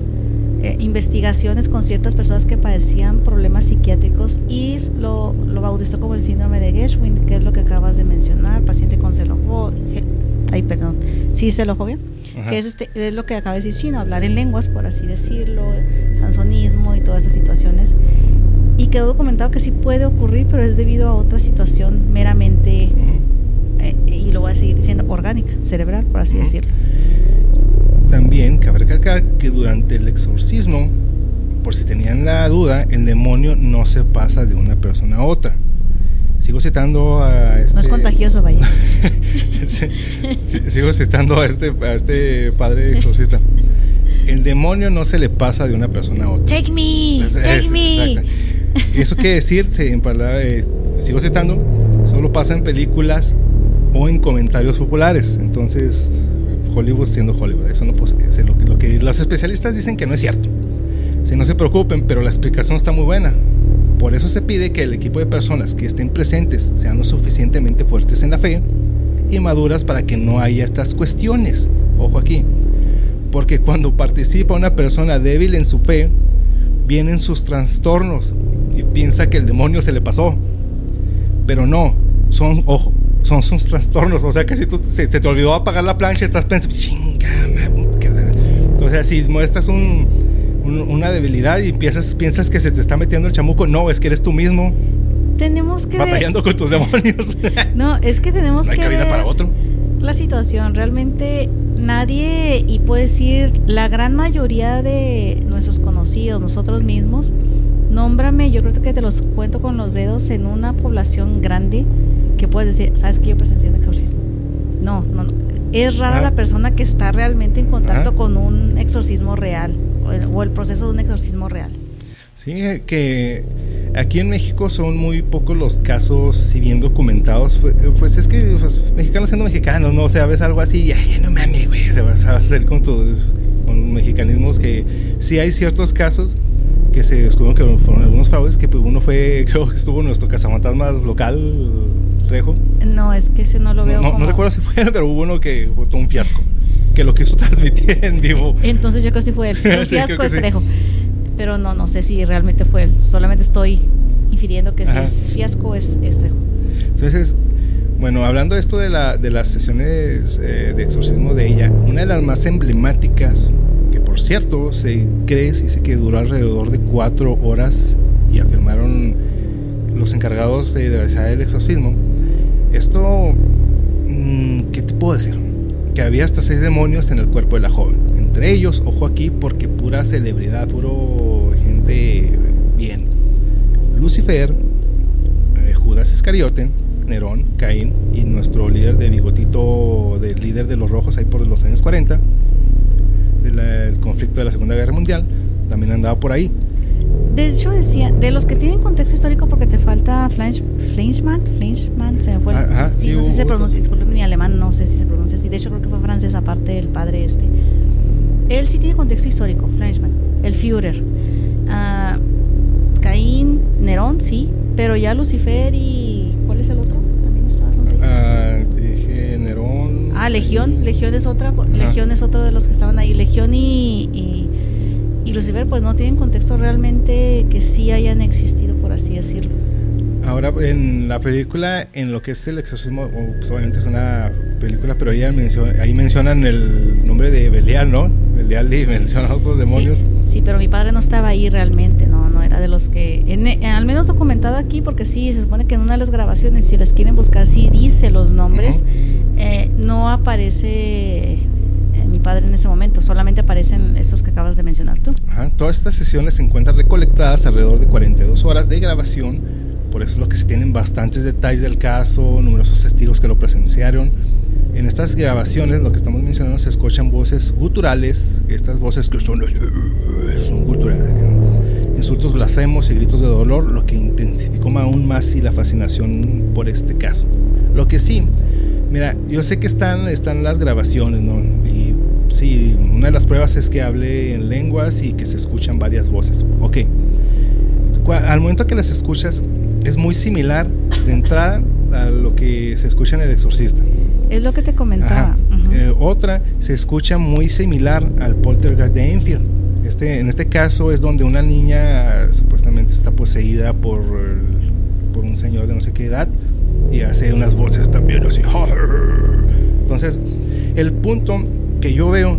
B: eh, investigaciones con ciertas personas que padecían problemas psiquiátricos y lo, lo bautizó como el síndrome de Gershwin, que es lo que acabas de mencionar, paciente con celofobia, ay, perdón, sí, celofobia,
A: Ajá.
B: que es, este, es lo que acaba de decir chino, hablar en lenguas, por así decirlo, sansonismo y todas esas situaciones. Y quedó documentado que sí puede ocurrir, pero es debido a otra situación meramente,
A: Ujú.
B: eh, y lo voy a seguir diciendo, orgánica, cerebral, por así decirlo.
A: También cabe recalcar que durante el exorcismo, por si tenían la duda, el demonio no se pasa de una persona a otra. Sigo citando a este...
B: No es contagioso, vaya.
A: Sigo citando a este, a este padre exorcista. El demonio no se le pasa de una persona a otra.
B: Take me,
A: Es-
B: take
A: es-
B: me.
A: exacto. Eso quiere decir, en palabra- eh, sigo citando, solo pasa en películas o en comentarios populares. Entonces, Hollywood siendo Hollywood, eso no posee. es lo que, lo que los especialistas dicen que no es cierto. Si no se preocupen, pero la explicación está muy buena. Por eso se pide que el equipo de personas que estén presentes sean lo suficientemente fuertes en la fe y maduras para que no haya estas cuestiones. Ojo aquí. Porque cuando participa una persona débil en su fe, vienen sus trastornos y piensa que el demonio se le pasó. Pero no, son, ojo, son sus trastornos. O sea, que si tú, se, te olvidó apagar la plancha, estás pensando, chinga, Entonces, si muestras un, una debilidad y piensas, piensas que se te está metiendo el chamuco, no, es que eres tú mismo.
B: Tenemos que.
A: Batallando con tus demonios.
B: No, es que tenemos
A: no hay
B: que.
A: cabida para otro.
B: La situación, realmente nadie, y puedo decir, la gran mayoría de nuestros conocidos, nosotros mismos, nómbrame, yo creo que te los cuento con los dedos en una población grande que puedes decir, ¿sabes que yo presencié un exorcismo? No, no, no. Es rara
A: Ah.
B: la persona que está realmente en contacto
A: Ah.
B: con un exorcismo real o el, o el proceso de un exorcismo real.
A: Sí, que aquí en México son muy pocos los casos, si bien documentados, pues, pues es que pues, mexicanos siendo mexicanos, ¿no? O sea, ves algo así y, ay, no mames, güey, se va a hacer con tus con mexicanismos que sí hay ciertos casos que se descubrieron que fueron algunos fraudes, que pues, uno fue, creo que estuvo nuestro cazafantasmas local, Trejo.
B: No, es que ese no lo
A: No,
B: veo
A: no, no
B: como-
A: recuerdo si fue él, pero hubo uno que fue todo un fiasco, que lo quiso transmitir en vivo.
B: Entonces yo creo que sí fue él. Un
A: Sí, creo
B: fiasco es
A: sí.
B: Trejo. Pero no, no sé si realmente fue él. Solamente estoy infiriendo que si
A: Ajá.
B: es fiasco es, es Trejo.
A: Entonces, bueno, hablando de esto de, la, de las sesiones eh, de exorcismo de ella, una de las más emblemáticas, que por cierto se cree, se que duró alrededor de cuatro horas y afirmaron los encargados de realizar el exorcismo. Esto, mm, ¿qué te puedo decir? Que había hasta seis demonios en el cuerpo de la joven. Entre ellos, ojo aquí, porque pura celebridad, puro gente bien. Lucifer, eh, Judas Iscariote, Nerón, Caín y nuestro líder de bigotito, del líder de los rojos ahí por los años 40, del conflicto de la Segunda Guerra Mundial, también andaba por ahí.
B: De hecho decía, de los que tienen contexto histórico porque te falta Flanch, Fleischmann, Fleischmann, se me fue. el-
A: Ajá,
B: sí,
A: sí,
B: no sé si se pronuncia, disculpen mi alemán, no sé si se pronuncia así. De hecho creo que fue francés aparte del padre este. Él sí tiene contexto histórico, Fleischmann, el Führer. Ah, Caín, Nerón, sí, pero ya Lucifer y Legión, Legión es otra, Legión es otro de los que estaban ahí. Legión y, y, y Lucifer pues no tienen contexto realmente que sí hayan existido, por así decirlo.
A: Ahora, en la película, en lo que es el exorcismo, pues, obviamente es una película, pero ella menciona, ahí mencionan el nombre de Belial, ¿no? Belial y mencionan otros demonios.
B: Sí, sí, pero mi padre no estaba ahí realmente, no, no era de los que, en- en- al menos documentado aquí, porque sí, se supone que en una de las grabaciones, si las quieren buscar, sí dice los nombres,
A: Ujú.
B: Eh, no aparece eh, mi padre en ese momento, solamente aparecen estos que acabas de mencionar tú.
A: Todas estas sesiones se encuentran recolectadas alrededor de 42 horas de grabación, por eso es lo que se tienen bastantes detalles del caso, numerosos testigos que lo presenciaron. En estas grabaciones, lo que estamos mencionando, se escuchan voces guturales, estas voces que son, son guturales, insultos blasfemos y gritos de dolor, lo que intensificó aún más sí, la fascinación por este caso. Lo que sí, mira, yo sé que están, están las grabaciones, ¿no? Y sí, una de las pruebas es que hable en lenguas y que se escuchan varias voces. Ok. Al momento que las escuchas, es muy similar de entrada a lo que se escucha en El Exorcista.
B: Es lo que te comentaba.
A: Ajá.
B: ujú.
A: Eh, otra se escucha muy similar al poltergeist de Enfield. Este, en este caso es donde una niña supuestamente está poseída por, por un señor de no sé qué edad y hace unas voces también así. Entonces, el punto que yo veo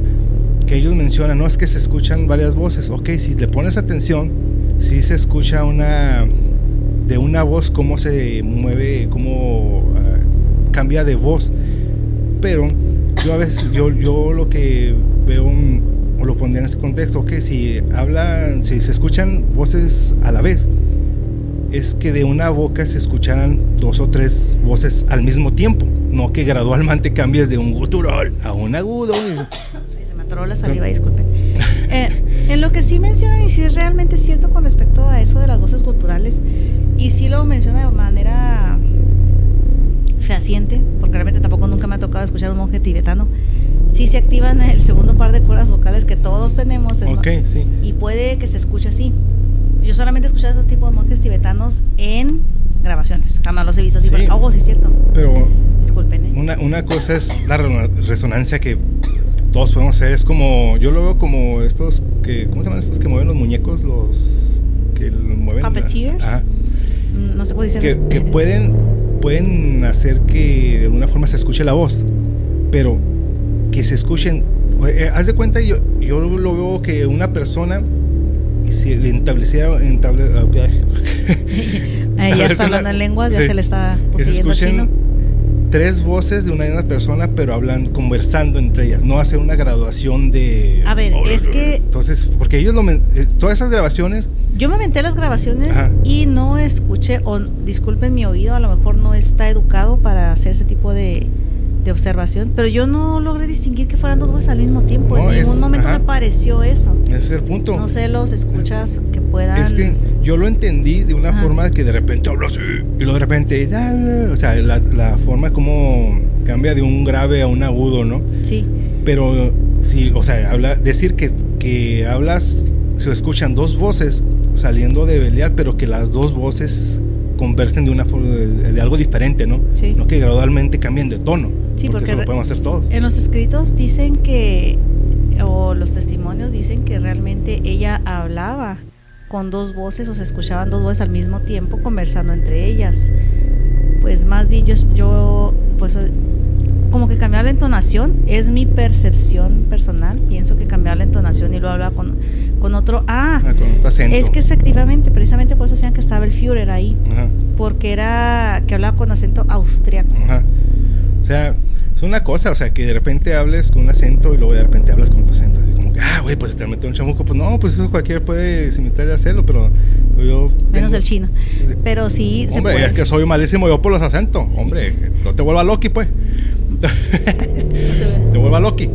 A: que ellos mencionan no es que se escuchan varias voces. Ok, si le pones atención, sí se escucha una de una voz cómo se mueve, cómo ah, cambia de voz pero yo a veces yo, yo lo que veo o lo pondría en este contexto que si hablan si se escuchan voces a la vez es que de una boca se escucharan dos o tres voces al mismo tiempo no que gradualmente cambies de un gutural a un agudo
B: Se me atoró la saliva, disculpen. Eh, en lo que sí mencionan, y sí es realmente cierto con respecto a eso de las voces culturales, y sí lo menciona de manera fehaciente, porque realmente tampoco nunca me ha tocado escuchar a un monje tibetano, sí se activan el segundo par de cuerdas vocales que todos tenemos.
A: ok sí
B: Y puede que se escuche así. Yo solamente he escuchado esos tipos de monjes tibetanos en grabaciones. Jamás los he visto así.
A: Sí.
B: Oh, sí es cierto.
A: pero
B: Disculpen. ¿eh?
A: Una, una cosa es la re- resonancia que todos podemos hacer. Es como, yo lo veo como estos que, ¿cómo se llaman estos que mueven los muñecos? Los que lo mueven.
B: Puppeteers. Mm, No sé cómo dicen
A: Que, que pueden pueden hacer que de alguna forma se escuche la voz, pero que se escuchen. eh, haz de cuenta, yo, yo lo veo que una persona si estableciera. Entable,
B: Eh, ya está hablando en lenguas, ya
A: Sí.
B: se le está
A: que se
B: poseyendo
A: escuchen tres voces de una misma persona, pero hablan, conversando entre ellas, no hacer una graduación de.
B: A ver, es que-
A: Entonces, porque ellos lo. men- eh, todas esas grabaciones.
B: Yo me aventé las grabaciones
A: Ajá.
B: y no escuché, o disculpen mi oído, a lo mejor no está educado para hacer ese tipo de, de observación, pero yo no logré distinguir que fueran dos voces al mismo tiempo.
A: No,
B: en ningún
A: es-
B: momento
A: ajá.
B: me pareció eso.
A: Ese es el punto.
B: No sé, los escuchas que puedan.
A: Es que yo lo entendí de una
B: Ajá.
A: forma que de repente habla así y luego de repente, o sea, la, la forma como cambia de un grave a un agudo, ¿no?
B: Sí,
A: Pero sí, o sea, habla, decir que, que hablas, se escuchan dos voces saliendo de Belial, pero que las dos voces conversen de una forma de, de algo diferente, ¿no?
B: Sí.
A: No que gradualmente cambien de tono.
B: Sí,
A: porque,
B: porque
A: eso lo
B: re-
A: podemos hacer todos.
B: en los escritos dicen que, o los testimonios dicen que realmente ella hablaba con dos voces o se escuchaban dos voces al mismo tiempo conversando entre ellas. Pues más bien yo, yo pues como que cambiaba la entonación, es mi percepción personal, pienso que cambiaba la entonación y luego hablaba con, con otro, ah,
A: Ah, con
B: es que efectivamente, precisamente por eso decían que estaba el Führer ahí,
A: Ajá.
B: porque era que hablaba con acento austriaco.
A: Ajá. O sea, es una cosa, o sea, que de repente hables con un acento y luego de repente hablas con otro acento. Así como que, ah, güey, pues se te metió un chamuco. Pues no, pues eso cualquiera puede imitar y hacerlo, pero yo.
B: Menos el chino. Pero sí se
A: Hombre,
B: puede.
A: es que soy malísimo yo por los acentos. Hombre, no te vuelva Loki, pues. te vuelva Loki.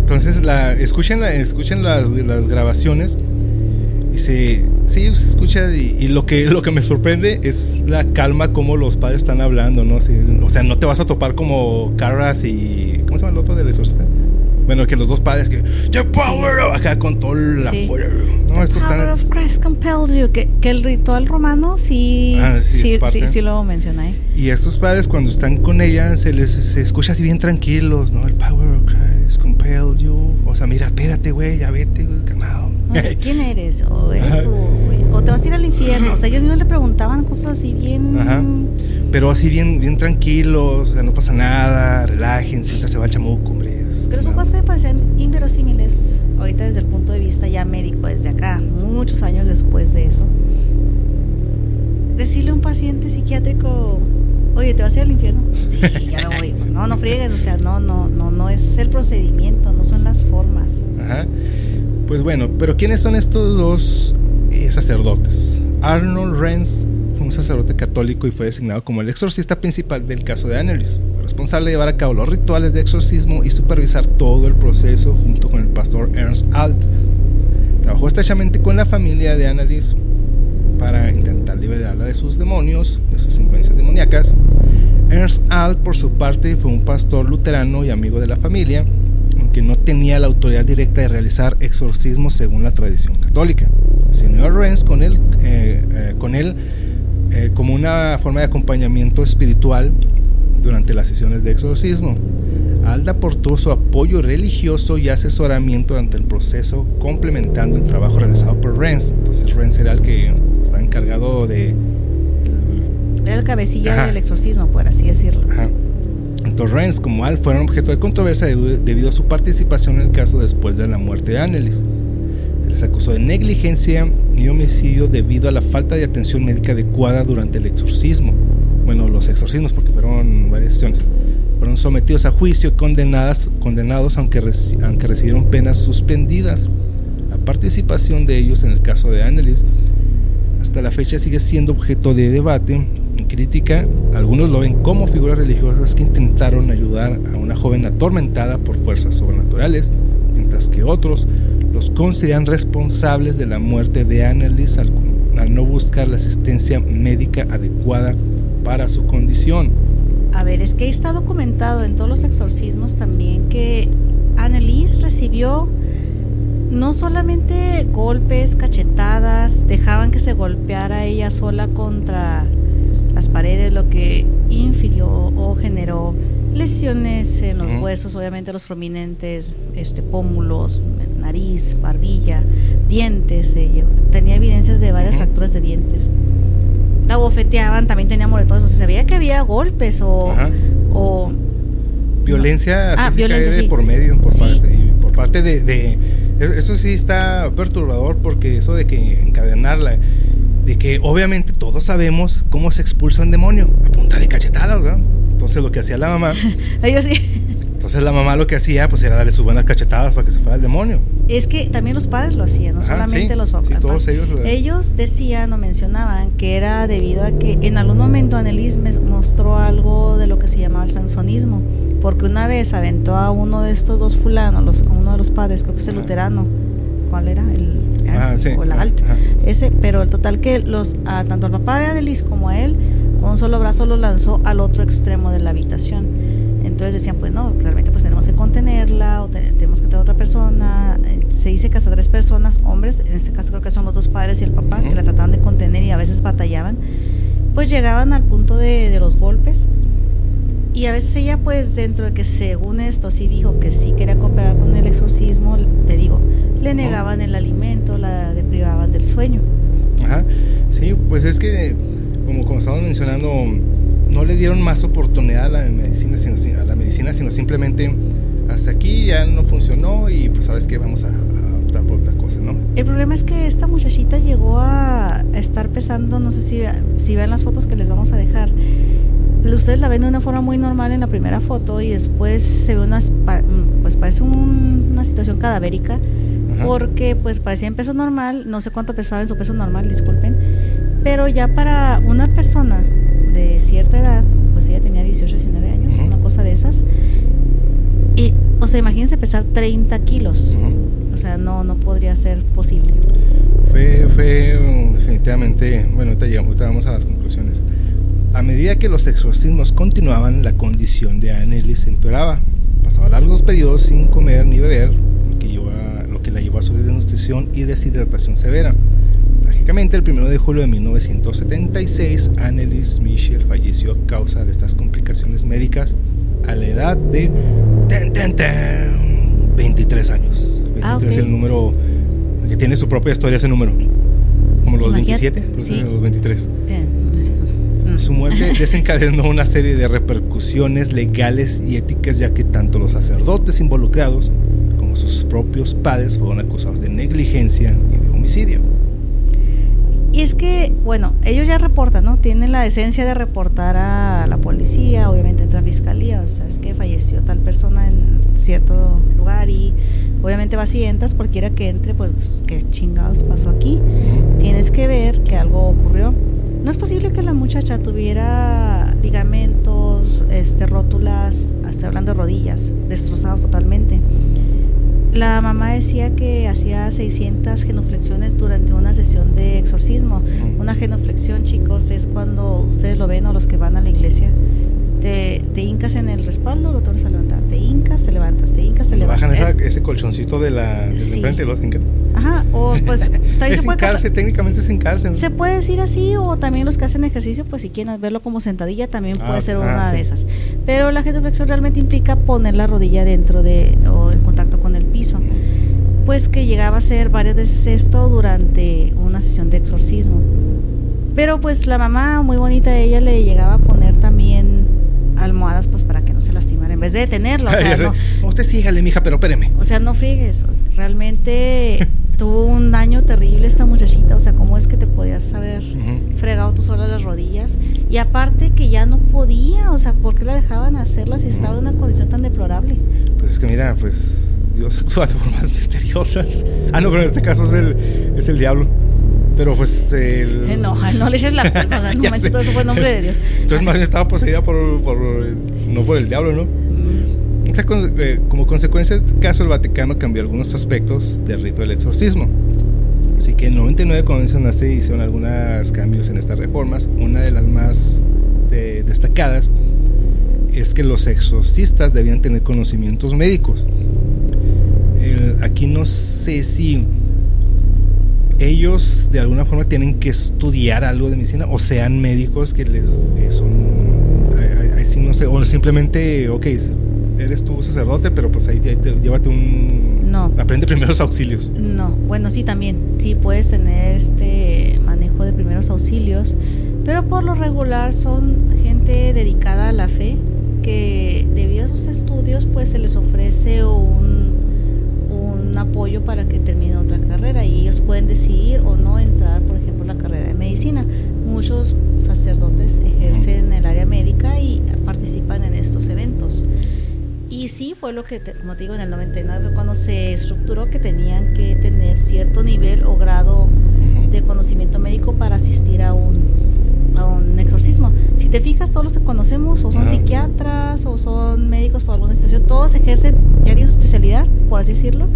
A: Entonces, la, escuchen, la- escuchen las, las grabaciones. Y se, sí, se escucha. Y, y lo, que, lo que me sorprende es la calma como los padres están hablando, ¿no? O sea, no te vas a topar como Carras y. ¿Cómo se llama el otro del exorcista? Bueno, que los dos padres que. The power of-", acá con toda la
B: Sí.
A: fuerza. No, estos
B: Power
A: están.
B: of Christ compels you. Que, que el ritual romano sí,
A: Ah, sí,
B: sí, sí, sí lo mencioné.
A: Y estos padres cuando están con ella se les se escucha así bien tranquilos, ¿no? El power of Christ compel you. O sea, mira, espérate, güey, ya vete, güey, calmado.
B: ¿Quién eres? ¿O eres
A: Ajá.
B: tú? ¿O te vas a ir al infierno? O sea, ellos mismos le preguntaban cosas así bien...
A: Ajá. Pero así bien, bien tranquilos, o sea, no pasa nada, relájense, ahorita se va el chamuco, hombre.
B: Pero son cosas que me parecen inverosímiles ahorita desde el punto de vista ya médico, desde acá, muchos años después de eso. Decirle a un paciente psiquiátrico, oye, ¿te vas a ir al infierno? Sí, ya me voy. No, no friegues, o sea, no, no, no, no es el procedimiento, no son las formas.
A: Ajá. Pues bueno, pero ¿quiénes son estos dos eh, sacerdotes? Arnold Renz fue un sacerdote católico y fue designado como el exorcista principal del caso de Annelies. Responsable de llevar a cabo los rituales de exorcismo y supervisar todo el proceso junto con el pastor Ernst Alt. Trabajó estrechamente con la familia de Annelies para intentar liberarla de sus demonios, de sus influencias demoníacas. Ernst Alt, por su parte, fue un pastor luterano y amigo de la familia, aunque no tenía la autoridad directa de realizar exorcismos según la tradición católica. Se unió a Renz con él, eh, eh, con él eh, como una forma de acompañamiento espiritual durante las sesiones de exorcismo. Alda aportó su apoyo religioso y asesoramiento durante el proceso, complementando el trabajo realizado por Renz. Entonces Renz era el que estaba encargado de
B: Era el cabecilla
A: Ajá.
B: del exorcismo, por así decirlo.
A: Ajá. Renz como Al fueron objeto de controversia debido a su participación en el caso después de la muerte de Annelies. Se les acusó de negligencia y homicidio debido a la falta de atención médica adecuada durante el exorcismo. Bueno, los exorcismos, porque fueron varias sesiones. Fueron sometidos a juicio y condenadas, condenados aunque, aunque recibieron penas suspendidas. La participación de ellos en el caso de Annelies hasta la fecha sigue siendo objeto de debate y crítica. Algunos lo ven como figuras religiosas que intentaron ayudar a una joven atormentada por fuerzas sobrenaturales, mientras que otros los consideran responsables de la muerte de Annelies al, al no buscar la asistencia médica adecuada para su condición.
B: A ver, es que está documentado en todos los exorcismos también que Annelies recibió no solamente golpes, cachetadas, dejaban que se golpeara ella sola contra las paredes, lo que infirió o generó lesiones en los huesos, obviamente los prominentes, este, pómulos, nariz, barbilla, dientes. ella tenía evidencias de varias fracturas de dientes. la bofeteaban, también tenía moretones, o sea, se veía que había golpes o, o
A: Violencia
B: Ah,
A: física
B: violencia,
A: de
B: sí.
A: por medio, por
B: Sí.
A: parte, por parte de, de- e- Eso sí está perturbador porque eso de que encadenarla, de que obviamente todos sabemos cómo se expulsa un demonio, a punta de cachetadas, ¿verdad? Entonces lo que hacía la mamá,
B: sí.
A: entonces la mamá lo que hacía pues era darle sus buenas cachetadas para que se fuera el demonio.
B: Es que también los padres lo hacían, no
A: Ajá,
B: solamente
A: sí,
B: los papás.
A: sí, todos ellos lo-
B: Ellos decían o mencionaban que era debido a que en algún momento Annelies mostró algo de lo que se llamaba el sansonismo, porque una vez aventó a uno de estos dos fulanos, los, a uno de los padres, creo que es el
A: Ajá.
B: luterano, ¿cuál era? El,
A: Ah, sí,
B: o alto.
A: ajá.
B: Ese, pero el total que los, a, tanto al papá de Annelies como a él, con un solo brazo lo lanzó al otro extremo de la habitación. Entonces decían, pues no, realmente pues tenemos que contenerla o te- tenemos que traer a otra persona. Eh, Se dice que hasta tres personas, hombres, en este caso creo que son los dos padres y el papá,
A: Ujú.
B: que la trataban de contener y a veces batallaban, pues llegaban al punto de, de los golpes. Y a veces ella, pues dentro de que según esto sí dijo que sí quería cooperar con el exorcismo, te digo, le negaban el alimento, la deprivaban del sueño.
A: Ajá. Sí, pues es que, como, como estábamos mencionando, no le dieron más oportunidad a la medicina, sino, a la medicina, sino simplemente hasta aquí ya no funcionó y pues sabes que vamos a, a optar por otra cosa, ¿no?
B: El problema es que esta muchachita llegó a estar pesando, no sé si, si ven las fotos que les vamos a dejar. Ustedes la ven de una forma muy normal en la primera foto y después se ve unas, pa- pues parece un- una situación cadavérica
A: Ajá.
B: porque pues parecía en peso normal, no sé cuánto pesaba en su peso normal, disculpen, pero ya para una persona de cierta edad, pues ella tenía 18, 19 años, una cosa de esas, y, o sea, imagínense pesar 30 kilos, o sea, no, no podría ser posible.
A: Fue, fue um, definitivamente, bueno, ahorita, llegamos, ahorita vamos a las conclusiones. A medida que los exorcismos continuaban, la condición de Annelies empeoraba. Pasaba largos periodos sin comer ni beber, que, llevó a- lo que la llevó a sufrir desnutrición y deshidratación severa. Trágicamente, el 1 de julio de 1976, Annelies Michel falleció a causa de estas complicaciones médicas a la edad de ten, ten, ten, 23 años. 23
B: Ah, ok.
A: es el número que tiene su propia historia ese número. Como los
B: Imagínate,
A: 27, creo que
B: sí.
A: los 23.
B: Eh, mm.
A: Su muerte desencadenó una serie de repercusiones legales y éticas ya que tanto los sacerdotes involucrados sus propios padres fueron acusados de negligencia y de homicidio.
B: Y es que, bueno, ellos ya reportan, ¿no? Tienen la decencia de reportar a la policía, obviamente entra a fiscalía, o sea, es que falleció tal persona en cierto lugar y obviamente va sientas, cualquiera que entre, pues, ¿qué chingados pasó aquí? Tienes que ver que algo ocurrió. No es posible que la muchacha tuviera ligamentos, este, rótulas, estoy hablando de rodillas, destrozados totalmente. La mamá decía que hacía 600 genuflexiones durante una sesión de exorcismo. Una genuflexión, chicos, es cuando ustedes lo ven o los que van a la iglesia. Te, te hincas en el respaldo, lo tornas a levantar. Te hincas, te levantas, te hincas, te
A: Cuando bajan
B: levantas.
A: esa-
B: Es-
A: ese colchoncito de la,
B: Sí.
A: enfrente y los hincan.
B: Ajá, o pues también
A: Es
B: se puede
A: técnicamente es hincarse. ¿no?
B: se puede decir así, o también los que hacen ejercicio, pues si quieren verlo como sentadilla, también
A: Ah,
B: puede ser
A: ah,
B: una
A: sí.
B: de esas. Pero la genuflexión realmente implica poner la rodilla dentro de, o contacto el piso. Pues que llegaba a ser varias veces esto durante una sesión de exorcismo. Pero pues la mamá, muy bonita, ella le llegaba a poner también almohadas pues para que no se lastimara, en vez de detenerla. O sea, no,
A: Usted sígale, mija, pero espéreme.
B: o sea, no friegues. realmente tuvo un daño terrible esta muchachita. O sea, ¿cómo es que te podías haber fregado tú sola las rodillas? Y aparte que ya no podía. O sea, ¿por qué la dejaban hacerla si estaba en una condición tan deplorable?
A: Pues es que mira, pues Dios actúa de formas misteriosas. Ah, no, pero en este caso es el, es el diablo. Pero pues el...
B: Eh, No, no le eches la culpa. O sea, momento
A: sé.
B: todo eso fue nombre de Dios.
A: Entonces más bien estaba poseída por, por- no por el diablo, ¿no?
B: Mm,
A: Esta eh, como consecuencia de este caso, el Vaticano cambió algunos aspectos del rito del exorcismo. Así que en 99, como mencionaste, hicieron algunos cambios en estas reformas. Una de las más eh, destacadas es que los exorcistas debían tener conocimientos médicos. El- aquí no sé si ellos de alguna forma tienen que estudiar algo de medicina o sean médicos que les que son ahí- ahí- ahí sí no sé o simplemente ok eres tú sacerdote pero pues ahí, ahí te- llévate un
B: No.
A: aprende primeros auxilios
B: No, bueno, sí, también. Sí, puedes tener este manejo de primeros auxilios, Pero por lo regular son gente dedicada a la fe que debido a sus estudios pues se les ofrece un, un apoyo para que terminen otra carrera y ellos pueden decidir o no entrar, por ejemplo, la carrera de medicina. Muchos sacerdotes ejercen el área médica y participan en estos eventos. Y sí, fue lo que, como te digo, en el 99 cuando se estructuró que tenían que tener cierto nivel o grado de conocimiento médico para asistir a un, a un exorcismo. Si te fijas, todos los que conocemos o son psiquiatras o son médicos por alguna situación, todos ejercen, ya tienen su especialidad, por así decirlo,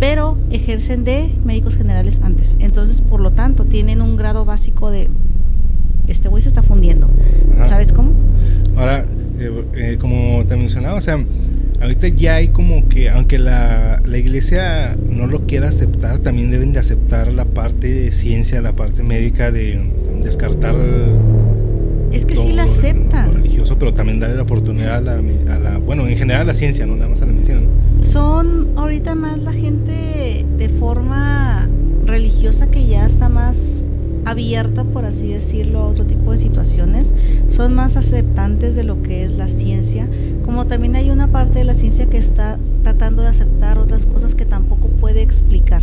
B: pero ejercen de médicos generales antes. Entonces, por lo tanto, tienen un grado básico de, este güey se está fundiendo. ¿Sabes cómo?
A: Ahora, eh, eh, como te mencionaba, o sea, ahorita ya hay como que, aunque la, la, iglesia no lo quiera aceptar, también deben de aceptar la parte de ciencia, la parte médica, de descartar.
B: Es que sí la aceptan.
A: religioso, pero también darle la oportunidad a la, a la, bueno, en general a la ciencia, no nada más a la medicina.
B: Son ahorita más la gente de forma religiosa que ya está más abierta, por así decirlo, a otro tipo de situaciones, son más aceptantes de lo que es la ciencia, como también hay una parte de la ciencia que está tratando de aceptar otras cosas que tampoco puede explicar.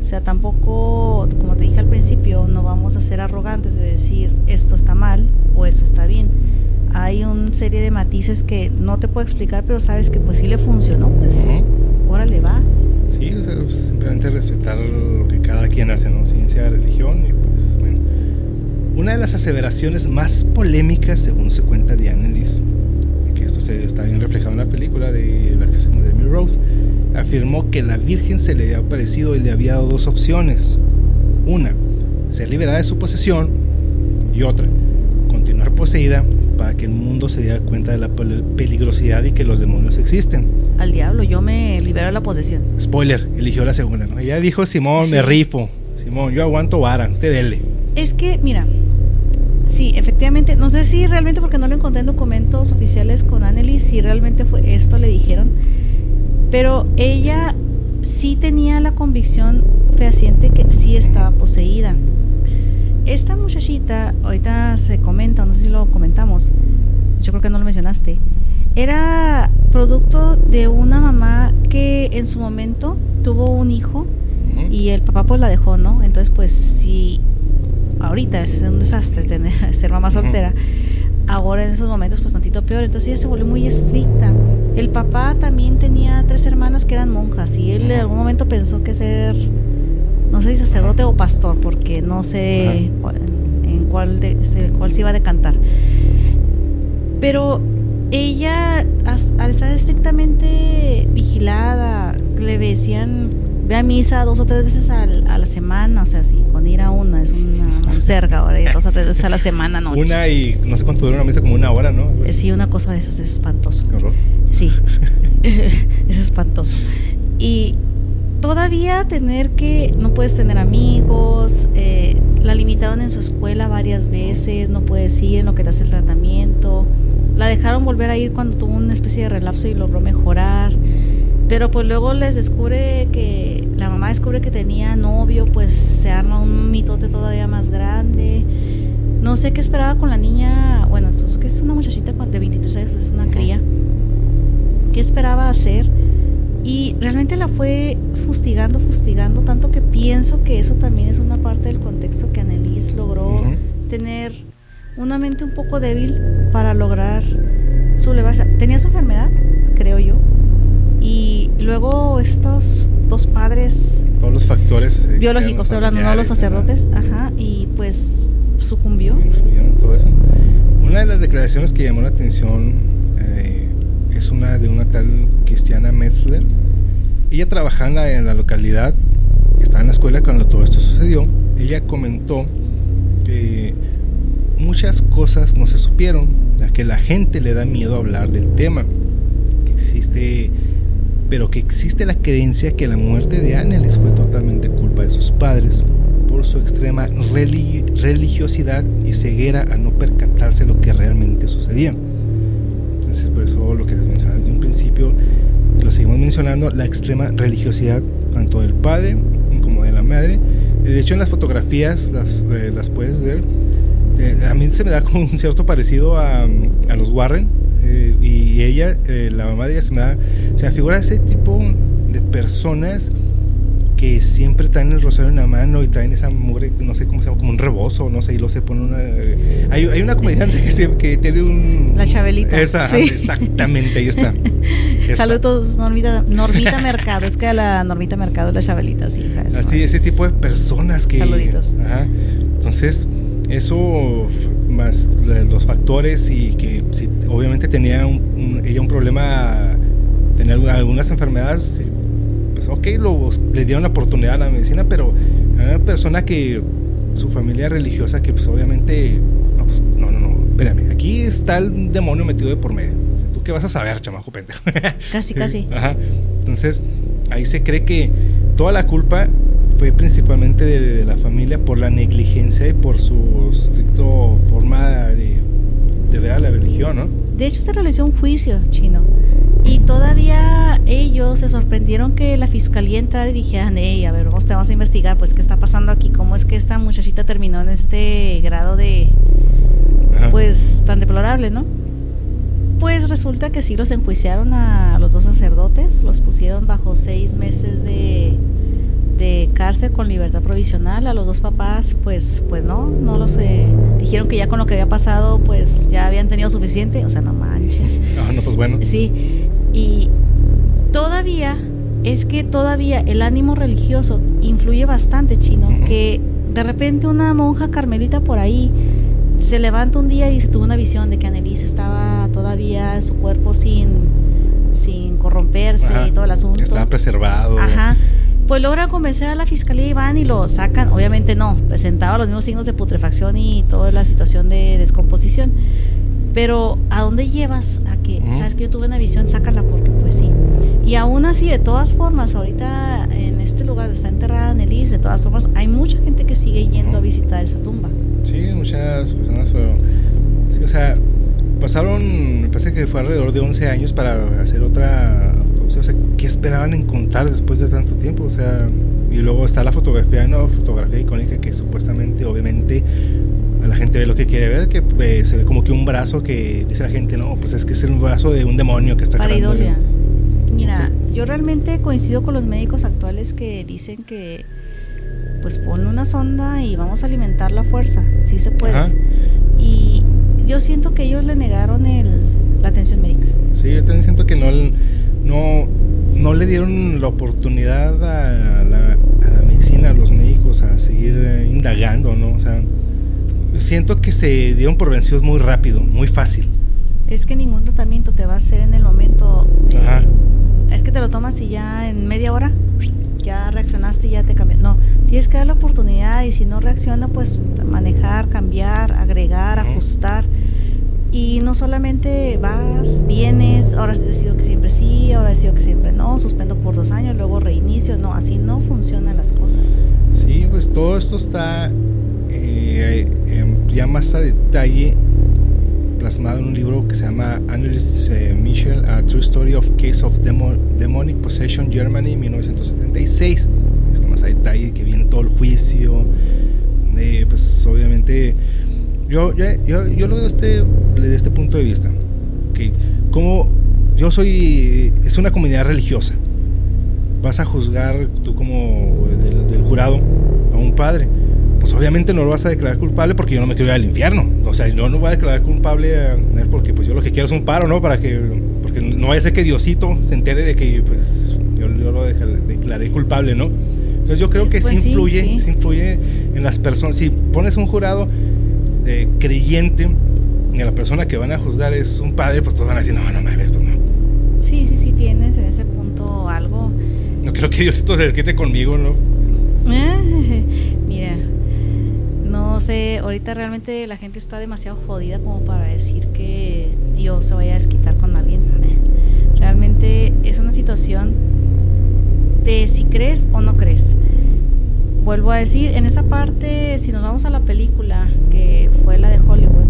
B: O sea, tampoco, como te dije al principio, no vamos a ser arrogantes de decir esto está mal o esto está bien. Hay una serie de matices que no te puedo explicar, pero sabes que pues sí le funcionó, pues órale va.
A: Sí, o sea, simplemente respetar lo que cada quien hace, ¿no? Ciencia, religión y pues bueno. Una de las aseveraciones más polémicas, según se cuenta de Annelies, que esto se está bien reflejado en la película de la asesino de Emily Rose, afirmó que la Virgen se le había aparecido y le había dado dos opciones. Una, ser liberada de su posesión y otra, continuar poseída para que el mundo se diera cuenta de la peligrosidad y que los demonios existen.
B: Al diablo, yo me libero de la posesión.
A: Spoiler, eligió la segunda, ¿no? Ella dijo, Simón, me rifo. Simón, yo aguanto vara, usted dele.
B: Es que, mira, sí, efectivamente, no sé si realmente porque no lo encontré en documentos oficiales con Annelies, si realmente fue esto le dijeron, pero ella sí tenía la convicción fehaciente que sí estaba poseída. Esta muchachita, ahorita se comenta, no sé si lo comentamos, yo creo que no lo mencionaste, era producto de una mamá que en su momento tuvo un hijo y el papá pues la dejó, ¿no? Entonces pues si ahorita es un desastre tener ser mamá soltera, ahora en esos momentos pues tantito peor, entonces ella se volvió muy estricta. El papá también tenía tres hermanas que eran monjas y él en algún momento pensó que ser no sé si sacerdote o pastor, porque no sé en cuál, de, cuál se iba a decantar. Pero ella, al estar estrictamente vigilada, le decían, ve a misa dos o tres veces a, la semana, o sea, sí, con ir a una es una cerca, ahora dos o tres veces a la semana, no.
A: Una y no sé cuánto dura una misa, como una hora, ¿no?
B: Sí, una cosa de esas es espantoso. Sí, es espantoso. Y todavía tener que, no puedes tener amigos, eh, la limitaron en su escuela varias veces, no puedes ir en lo que te hace el tratamiento, la dejaron volver a ir cuando tuvo una especie de relapso y logró mejorar, pero pues luego les descubre que, la mamá descubre que tenía novio, pues se arma un mitote todavía más grande. No sé qué esperaba con la niña, bueno, pues que es una muchachita de 23 años, es una cría. ¿Qué esperaba hacer? Y realmente la fue fustigando, fustigando, tanto que pienso que eso también es una parte del contexto que Annelies logró tener una mente un poco débil para lograr sublevarse. Tenía su enfermedad, creo yo, y luego estos dos padres...
A: Todos los factores
B: biológicos, estoy hablando, no los sacerdotes, ajá, y pues sucumbió.
A: Todo eso. Una de las declaraciones que llamó la atención eh, es una de una tal Cristiana Metzler. Ella trabajaba en la localidad, estaba en la escuela cuando todo esto sucedió. Ella comentó que muchas cosas no se supieron, ya que la gente le da miedo hablar del tema, que existe, pero que existe la creencia que la muerte de Annelies fue totalmente culpa de sus padres por su extrema religiosidad y ceguera al no percatarse lo que realmente sucedía. Entonces por eso lo que les mencionaba desde un principio, lo seguimos mencionando, la extrema religiosidad tanto del padre como de la madre. De hecho en las fotografías las, eh, las puedes ver Eh, a mí se me da como un cierto parecido a, a los Warren. Eh, y ella, eh, la mamá de ella, se me da. Se me figura ese tipo de personas que siempre traen el rosario en la mano y traen esa mugre, no sé cómo se llama, como un rebozo, no sé, y lo se pone una. eh, hay, hay una comediante que, se- que tiene un.
B: La Chabelita.
A: Esa,
B: Sí.
A: exactamente, ahí está. Esa.
B: Saludos, Normita, Normita Mercado. Es que la Normita Mercado es la Chabelita, sí. hija
A: Así,
B: madre.
A: ese tipo de personas que...
B: Saluditos.
A: Ajá. Entonces, eso más los factores y que si obviamente tenía un, un- ella un problema, tenía algu- algunas enfermedades, pues ok, lo, le dieron la oportunidad a la medicina, pero era una persona que su familia religiosa que pues obviamente, no, pues, no, no, no, espérame, aquí está el demonio metido de por medio. ¿Tú qué vas a saber, chamaco pendejo?
B: Casi, casi.
A: Ajá. Entonces, ahí se cree que toda la culpa fue principalmente de, de la familia por la negligencia y por su estricto forma de, de ver a la religión, ¿no?
B: De hecho, se realizó un juicio chino. Y todavía ellos se sorprendieron que la fiscalía entrara y dijeran, hey, a ver, vamos, te vamos a investigar, pues, ¿qué está pasando aquí? ¿Cómo es que esta muchachita terminó en este grado de,
A: Ajá.
B: pues, tan deplorable, ¿no? Pues resulta que sí los enjuiciaron a los dos sacerdotes, los pusieron bajo seis meses de, de cárcel con libertad provisional. A los dos papás, pues, pues no, no los eh, dijeron que ya con lo que había pasado, pues ya habían tenido suficiente. O sea, no manches.
A: Ah, no, pues bueno.
B: Sí, y todavía es que todavía el ánimo religioso influye bastante, chino, que de repente una monja carmelita por ahí se levanta un día y se tuvo una visión de que Annelise estaba todavía su cuerpo sin, sin corromperse
A: Ajá.
B: y todo el asunto.
A: Estaba preservado.
B: Ajá. Pues logran convencer a la fiscalía y van y lo sacan. Obviamente no, presentaba los mismos signos de putrefacción y toda la situación de descomposición. Pero ¿a dónde llevas a que,
A: Ujú.
B: sabes que yo tuve una visión, sácala porque pues sí? Y aún así, de todas formas, ahorita en este lugar está enterrada Annelise, de todas formas, hay mucha gente que sigue yendo a visitar esa tumba.
A: Sí, muchas personas, pero. Sí, o sea, pasaron, me parece que fue alrededor de 11 años para hacer otra O sea, ¿qué esperaban encontrar después de tanto tiempo? O sea, y luego está la fotografía, ¿no? Fotografía icónica que supuestamente, obviamente, a la gente ve lo que quiere ver, que eh, se ve como que un brazo que dice la gente, no, pues es que es el brazo de un demonio que está el-
B: Pareidolia. Mira,
A: Sí.
B: yo realmente coincido con los médicos actuales que dicen que pues ponle una sonda y vamos a alimentar la fuerza, sí se puede.
A: Ajá.
B: Y yo siento que ellos le negaron el, la atención médica.
A: Sí, yo también siento que no, no, no le dieron la oportunidad a la, a la medicina, a los médicos, a seguir eh, indagando, ¿no? O sea, siento que se dieron por vencidos muy rápido, muy fácil.
B: Es que ningún tratamiento te va a hacer en el momento.
A: Ajá.
B: Es que te lo tomas y ya en media hora ya reaccionaste y ya te cambió. No, tienes que dar la oportunidad y si no reacciona, pues manejar, cambiar, agregar, ajustar. Y no solamente vas, vienes, ahora decido que siempre sí, ahora decido que siempre no, suspendo por dos años, luego reinicio. No, así no funcionan las cosas.
A: Sí, pues todo esto está eh, em, ya más a detalle plasmado en un libro que se llama Annelies eh, Michel, A True Story of Case of Demo- Demonic Possession Germany 1976. Está más a detalle que viene todo el juicio. eh, pues obviamente yo, yo, yo, yo lo veo este, desde este punto de vista. Que como yo soy, es una comunidad religiosa vas a juzgar tú como del, del jurado a un padre, pues obviamente no lo vas a declarar culpable porque yo no me quiero ir al infierno. O sea, yo no voy a declarar culpable a él porque pues yo lo que quiero es un paro, ¿no? Para que porque no vaya a ser que Diosito se entere de que pues yo, yo lo declaré culpable, ¿no? Entonces yo creo que
B: Pues
A: sí
B: sí,
A: influye,
B: sí.
A: sí influye en las personas. Si pones un jurado eh, creyente a la persona que van a juzgar es un padre, pues todos van a decir, no, no mames, pues no.
B: Sí, sí, sí, tienes en ese punto algo.
A: No creo que Diosito se desquite conmigo, ¿no?
B: Mira, no sé, ahorita realmente la gente está demasiado jodida como para decir que Dios se vaya a desquitar con alguien. Realmente es una situación de si crees o no crees. Vuelvo a decir, en esa parte, si nos vamos a la película, que fue la de Hollywood,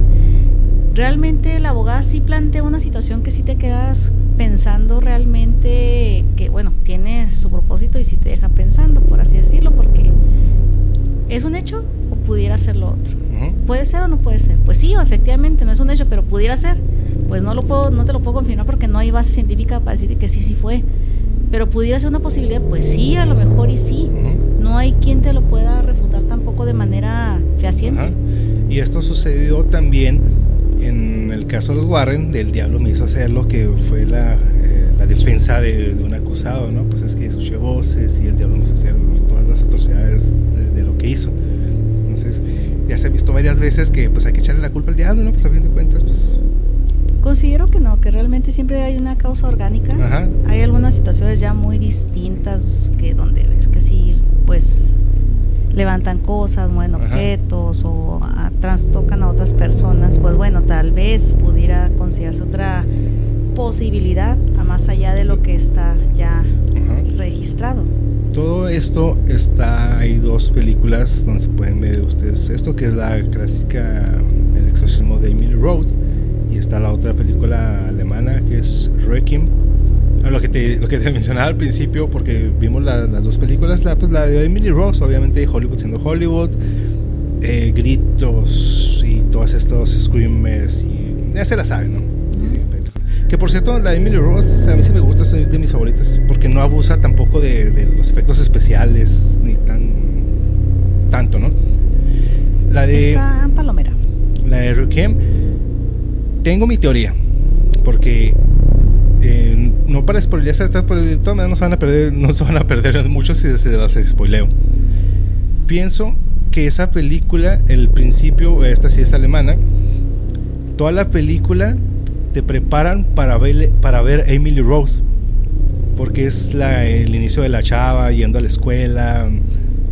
B: realmente la abogada sí plantea una situación que sí te quedas pensando realmente que, bueno, tiene su propósito y sí te deja pensando, por así decirlo, porque es un hecho o pudiera ser lo otro. ¿Puede ser o no puede ser? Pues sí, efectivamente, no es un hecho, pero pudiera ser. Pues no lo puedo, no te lo puedo confirmar porque no hay base científica para decir que sí, sí fue. Pero pudiera ser una posibilidad, pues sí, a lo mejor y sí. No hay quien te lo pueda refutar tampoco de manera fehaciente.
A: Y esto sucedió también en el caso de los Warren, del diablo me hizo hacer lo que fue la, eh, la defensa de, un acusado, ¿no? Pues es que escuché voces y el diablo me hizo hacer todas las atrocidades de, lo que hizo. Entonces, ya se ha visto varias veces que pues hay que echarle la culpa al diablo, ¿no? Pues a fin de cuentas, pues...
B: Considero que no, que realmente siempre hay una causa orgánica. Hay algunas situaciones ya muy distintas que donde ves que sí, pues levantan cosas, mueven objetos o a, trastocan a otras personas, pues bueno, tal vez pudiera considerarse otra posibilidad a más allá de lo que está ya registrado.
A: Todo esto está, hay dos películas donde se pueden ver ustedes esto, que es la clásica El exorcismo de Emily Rose, y está la otra película alemana que es Requiem lo que te, lo que te mencionaba al principio, porque vimos las dos películas, la, pues, la de Emily Rose, obviamente Hollywood siendo Hollywood, eh, gritos y todos estos screamers, y ya se la saben, ¿no? Que por cierto, la de Emily Rose a mí sí me gusta, es de mis favoritas, porque no abusa tampoco de, los efectos especiales, ni tan tanto, ¿no?
B: La de... Está Palomera.
A: La de Requiem, tengo mi teoría, porque eh, no para spoilear, pero de todas maneras no se van a perder, no se van a perder mucho si se las spoileo. Pienso que esa película, el principio, esta sí es alemana, toda la película te preparan para ver, para ver Emily Rose, porque es la, el inicio de la chava yendo a la escuela,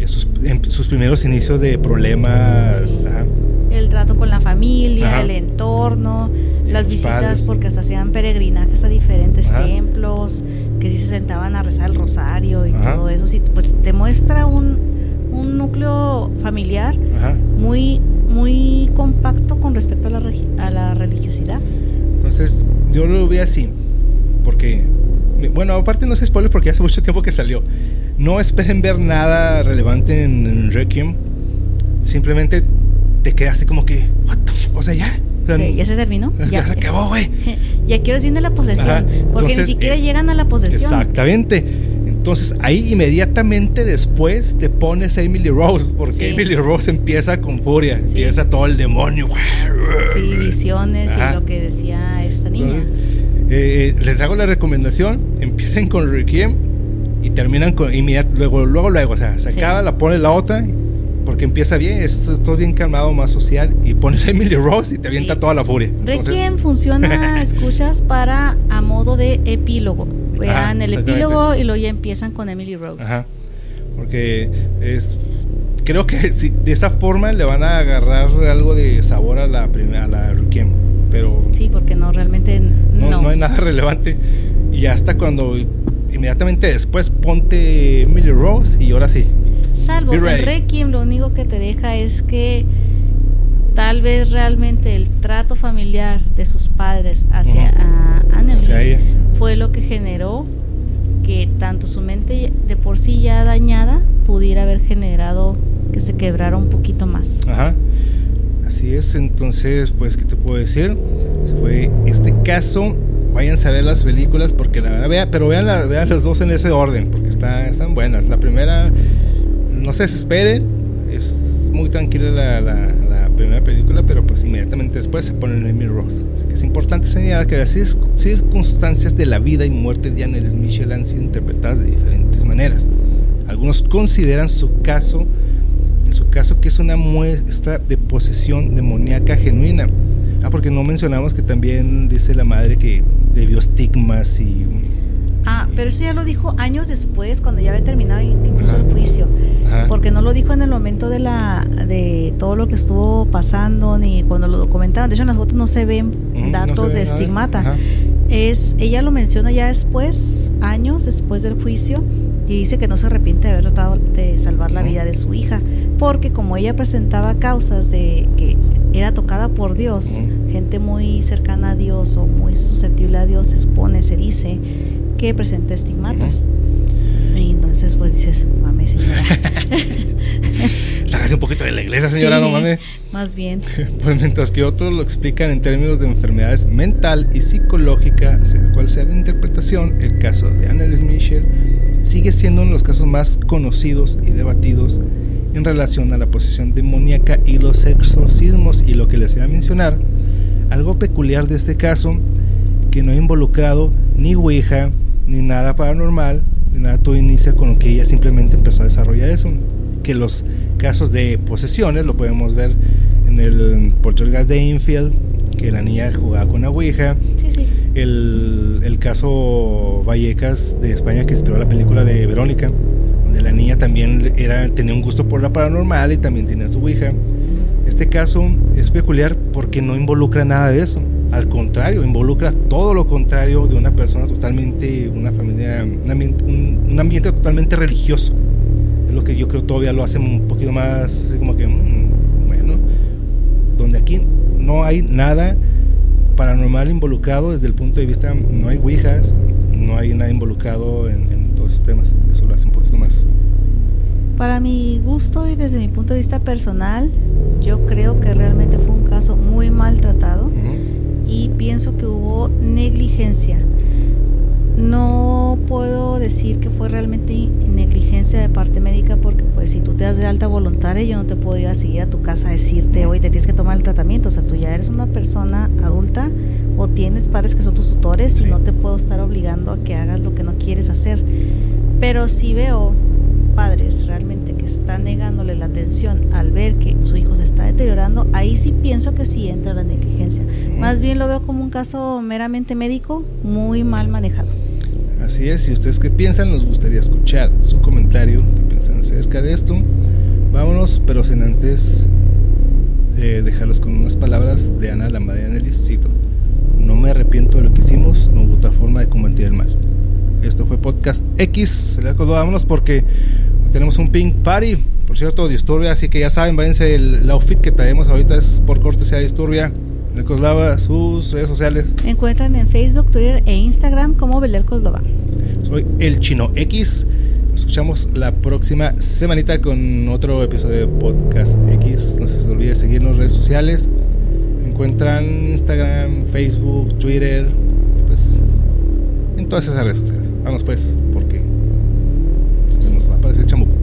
A: sus, sus primeros inicios de problemas.
B: El trato con la familia, el entorno las visitas porque hasta hacían peregrinajes a diferentes templos, que sí se sentaban a rezar el rosario y todo eso, sí, pues te muestra un, un núcleo familiar muy muy compacto con respecto a la, a la religiosidad.
A: Entonces, yo lo vi así, porque, bueno, aparte no se spoiler porque hace mucho tiempo que salió. No esperen ver nada relevante en, Requiem, simplemente te queda así como que, what the o sea, ya,
B: ya se terminó.
A: Ya, se acabó, güey.
B: Ya quieres viene la posesión. porque ni siquiera llegan a la posesión.
A: Exactamente. Entonces ahí inmediatamente después te pones a Emily Rose, porque Emily Rose empieza con furia, empieza todo el demonio.
B: Sí, visiones y lo que decía esta niña.
A: Eh, les hago la recomendación, empiecen con Requiem y terminan con inmediato, luego, luego, luego, o sea, se acaba, la pone la otra porque empieza bien, es todo bien calmado, más social, y pones a Emily Rose y te avienta toda la furia.
B: Requiem funciona, escuchas, para a modo de epílogo. Vean el epílogo y luego ya empiezan con Emily Rose.
A: Ajá. Porque es creo que de esa forma le van a agarrar algo de sabor a la primera a la Requiem, pero
B: sí, porque no realmente
A: no, no hay nada relevante y hasta cuando inmediatamente después ponte Emily Rose y ahora sí
B: Salvo que Requiem lo único que te deja es que tal vez realmente el trato familiar de sus padres hacia uh fue lo que generó que tanto su mente de por sí ya dañada pudiera haber generado que se quebrara un poquito más.
A: Ajá. Así es, entonces, pues, ¿qué te puedo decir? Se fue este caso. Vayan a ver las películas porque la verdad, vea, pero vean, vean las dos en ese orden porque está, están buenas. La primera no se desesperen, es muy tranquila la, la, primera película, pero pues inmediatamente después se pone Emily Rose. Así que es importante señalar que las circunstancias de la vida y muerte de Annelies Michel han sido interpretadas de diferentes maneras. Algunos consideran su caso, en su caso, que es una muestra de posesión demoníaca genuina. Ah, porque no mencionamos que también dice la madre que debió estigmas y
B: Ah, pero eso ya lo dijo años después, cuando ya había terminado incluso el juicio. Porque no lo dijo en el momento de la de todo lo que estuvo pasando, ni cuando lo documentaban. De hecho, en las fotos no se ven datos de estigmata. Es, ella lo menciona ya después, años después del juicio, y dice que no se arrepiente de haber tratado de salvar la vida de su hija. Porque como ella presentaba causas de que era tocada por Dios, gente muy cercana a Dios o muy susceptible a Dios, se supone, se dice que presenta estigmatas. Y entonces pues dices, mame señora.
A: Sácase un poquito de la iglesia, señora,
B: Sí,
A: no mames.
B: Más bien.
A: Pues mientras que otros lo explican en términos de enfermedades mental y psicológica, sea cual sea la interpretación, el caso de Annelies Michel sigue siendo uno de los casos más conocidos y debatidos en relación a la posesión demoníaca y los exorcismos. Y lo que les iba a mencionar, algo peculiar de este caso, que no ha involucrado ni Ouija, ni nada paranormal, ni nada, todo inicia con que ella simplemente empezó a desarrollar eso. Que los casos de posesiones lo podemos ver en el Poltergeist de Infield, que la niña jugaba con la Ouija,
B: Sí, sí.
A: el, el caso Vallecas de España que inspiró la película de Verónica, donde la niña también era, tenía un gusto por la paranormal y también tenía su Ouija. Este caso es peculiar porque no involucra nada de eso. Al contrario, involucra todo lo contrario de una persona totalmente, una familia, un ambiente, un- un ambiente totalmente religioso. Es lo que yo creo todavía lo hace un poquito más, así como que, mm, bueno, donde aquí no hay nada paranormal involucrado desde el punto de vista, no hay ouijas, no hay nada involucrado en, en todos estos temas. Eso lo hace un poquito más.
B: Para mi gusto y desde mi punto de vista personal, yo creo que realmente fue un caso muy maltratado. Y pienso que hubo negligencia. No puedo decir que fue realmente negligencia de parte médica porque pues si tú te das de alta voluntaria yo no te puedo ir a seguir a tu casa a decirte hoy te tienes que tomar el tratamiento. O sea, tú ya eres una persona adulta o tienes padres que son tus tutores
A: Sí.
B: y no te puedo estar obligando a que hagas lo que no quieres hacer. Pero si veo padres realmente que están negándole la atención al ver que su hijo se está deteriorando, ahí sí pienso que sí entra la negligencia. Más bien lo veo como un caso meramente médico muy mal manejado.
A: Así es, si ustedes qué piensan, nos gustaría escuchar su comentario, qué piensan acerca de esto. Vámonos, pero sin antes eh, dejarlos con unas palabras de Ana, la madre de Annelies, cito, no me arrepiento de lo que hicimos, no hubo otra forma de combatir el mal. Esto fue Podcast X, vámonos porque tenemos un pink party, por cierto, Disturbia, así que ya saben, váyanse, el, el outfit que traemos ahorita es por cortesía de Disturbia. El Coslava, sus redes sociales.
B: Me encuentran en Facebook, Twitter e Instagram como Belel Coslova.
A: Soy el Chino X. Nos escuchamos la próxima semanita con otro episodio de Podcast X. No se olvide seguirnos en redes sociales. Me encuentran Instagram, Facebook, Twitter y pues en todas esas redes sociales. Vamos pues. vai aparecer chamou.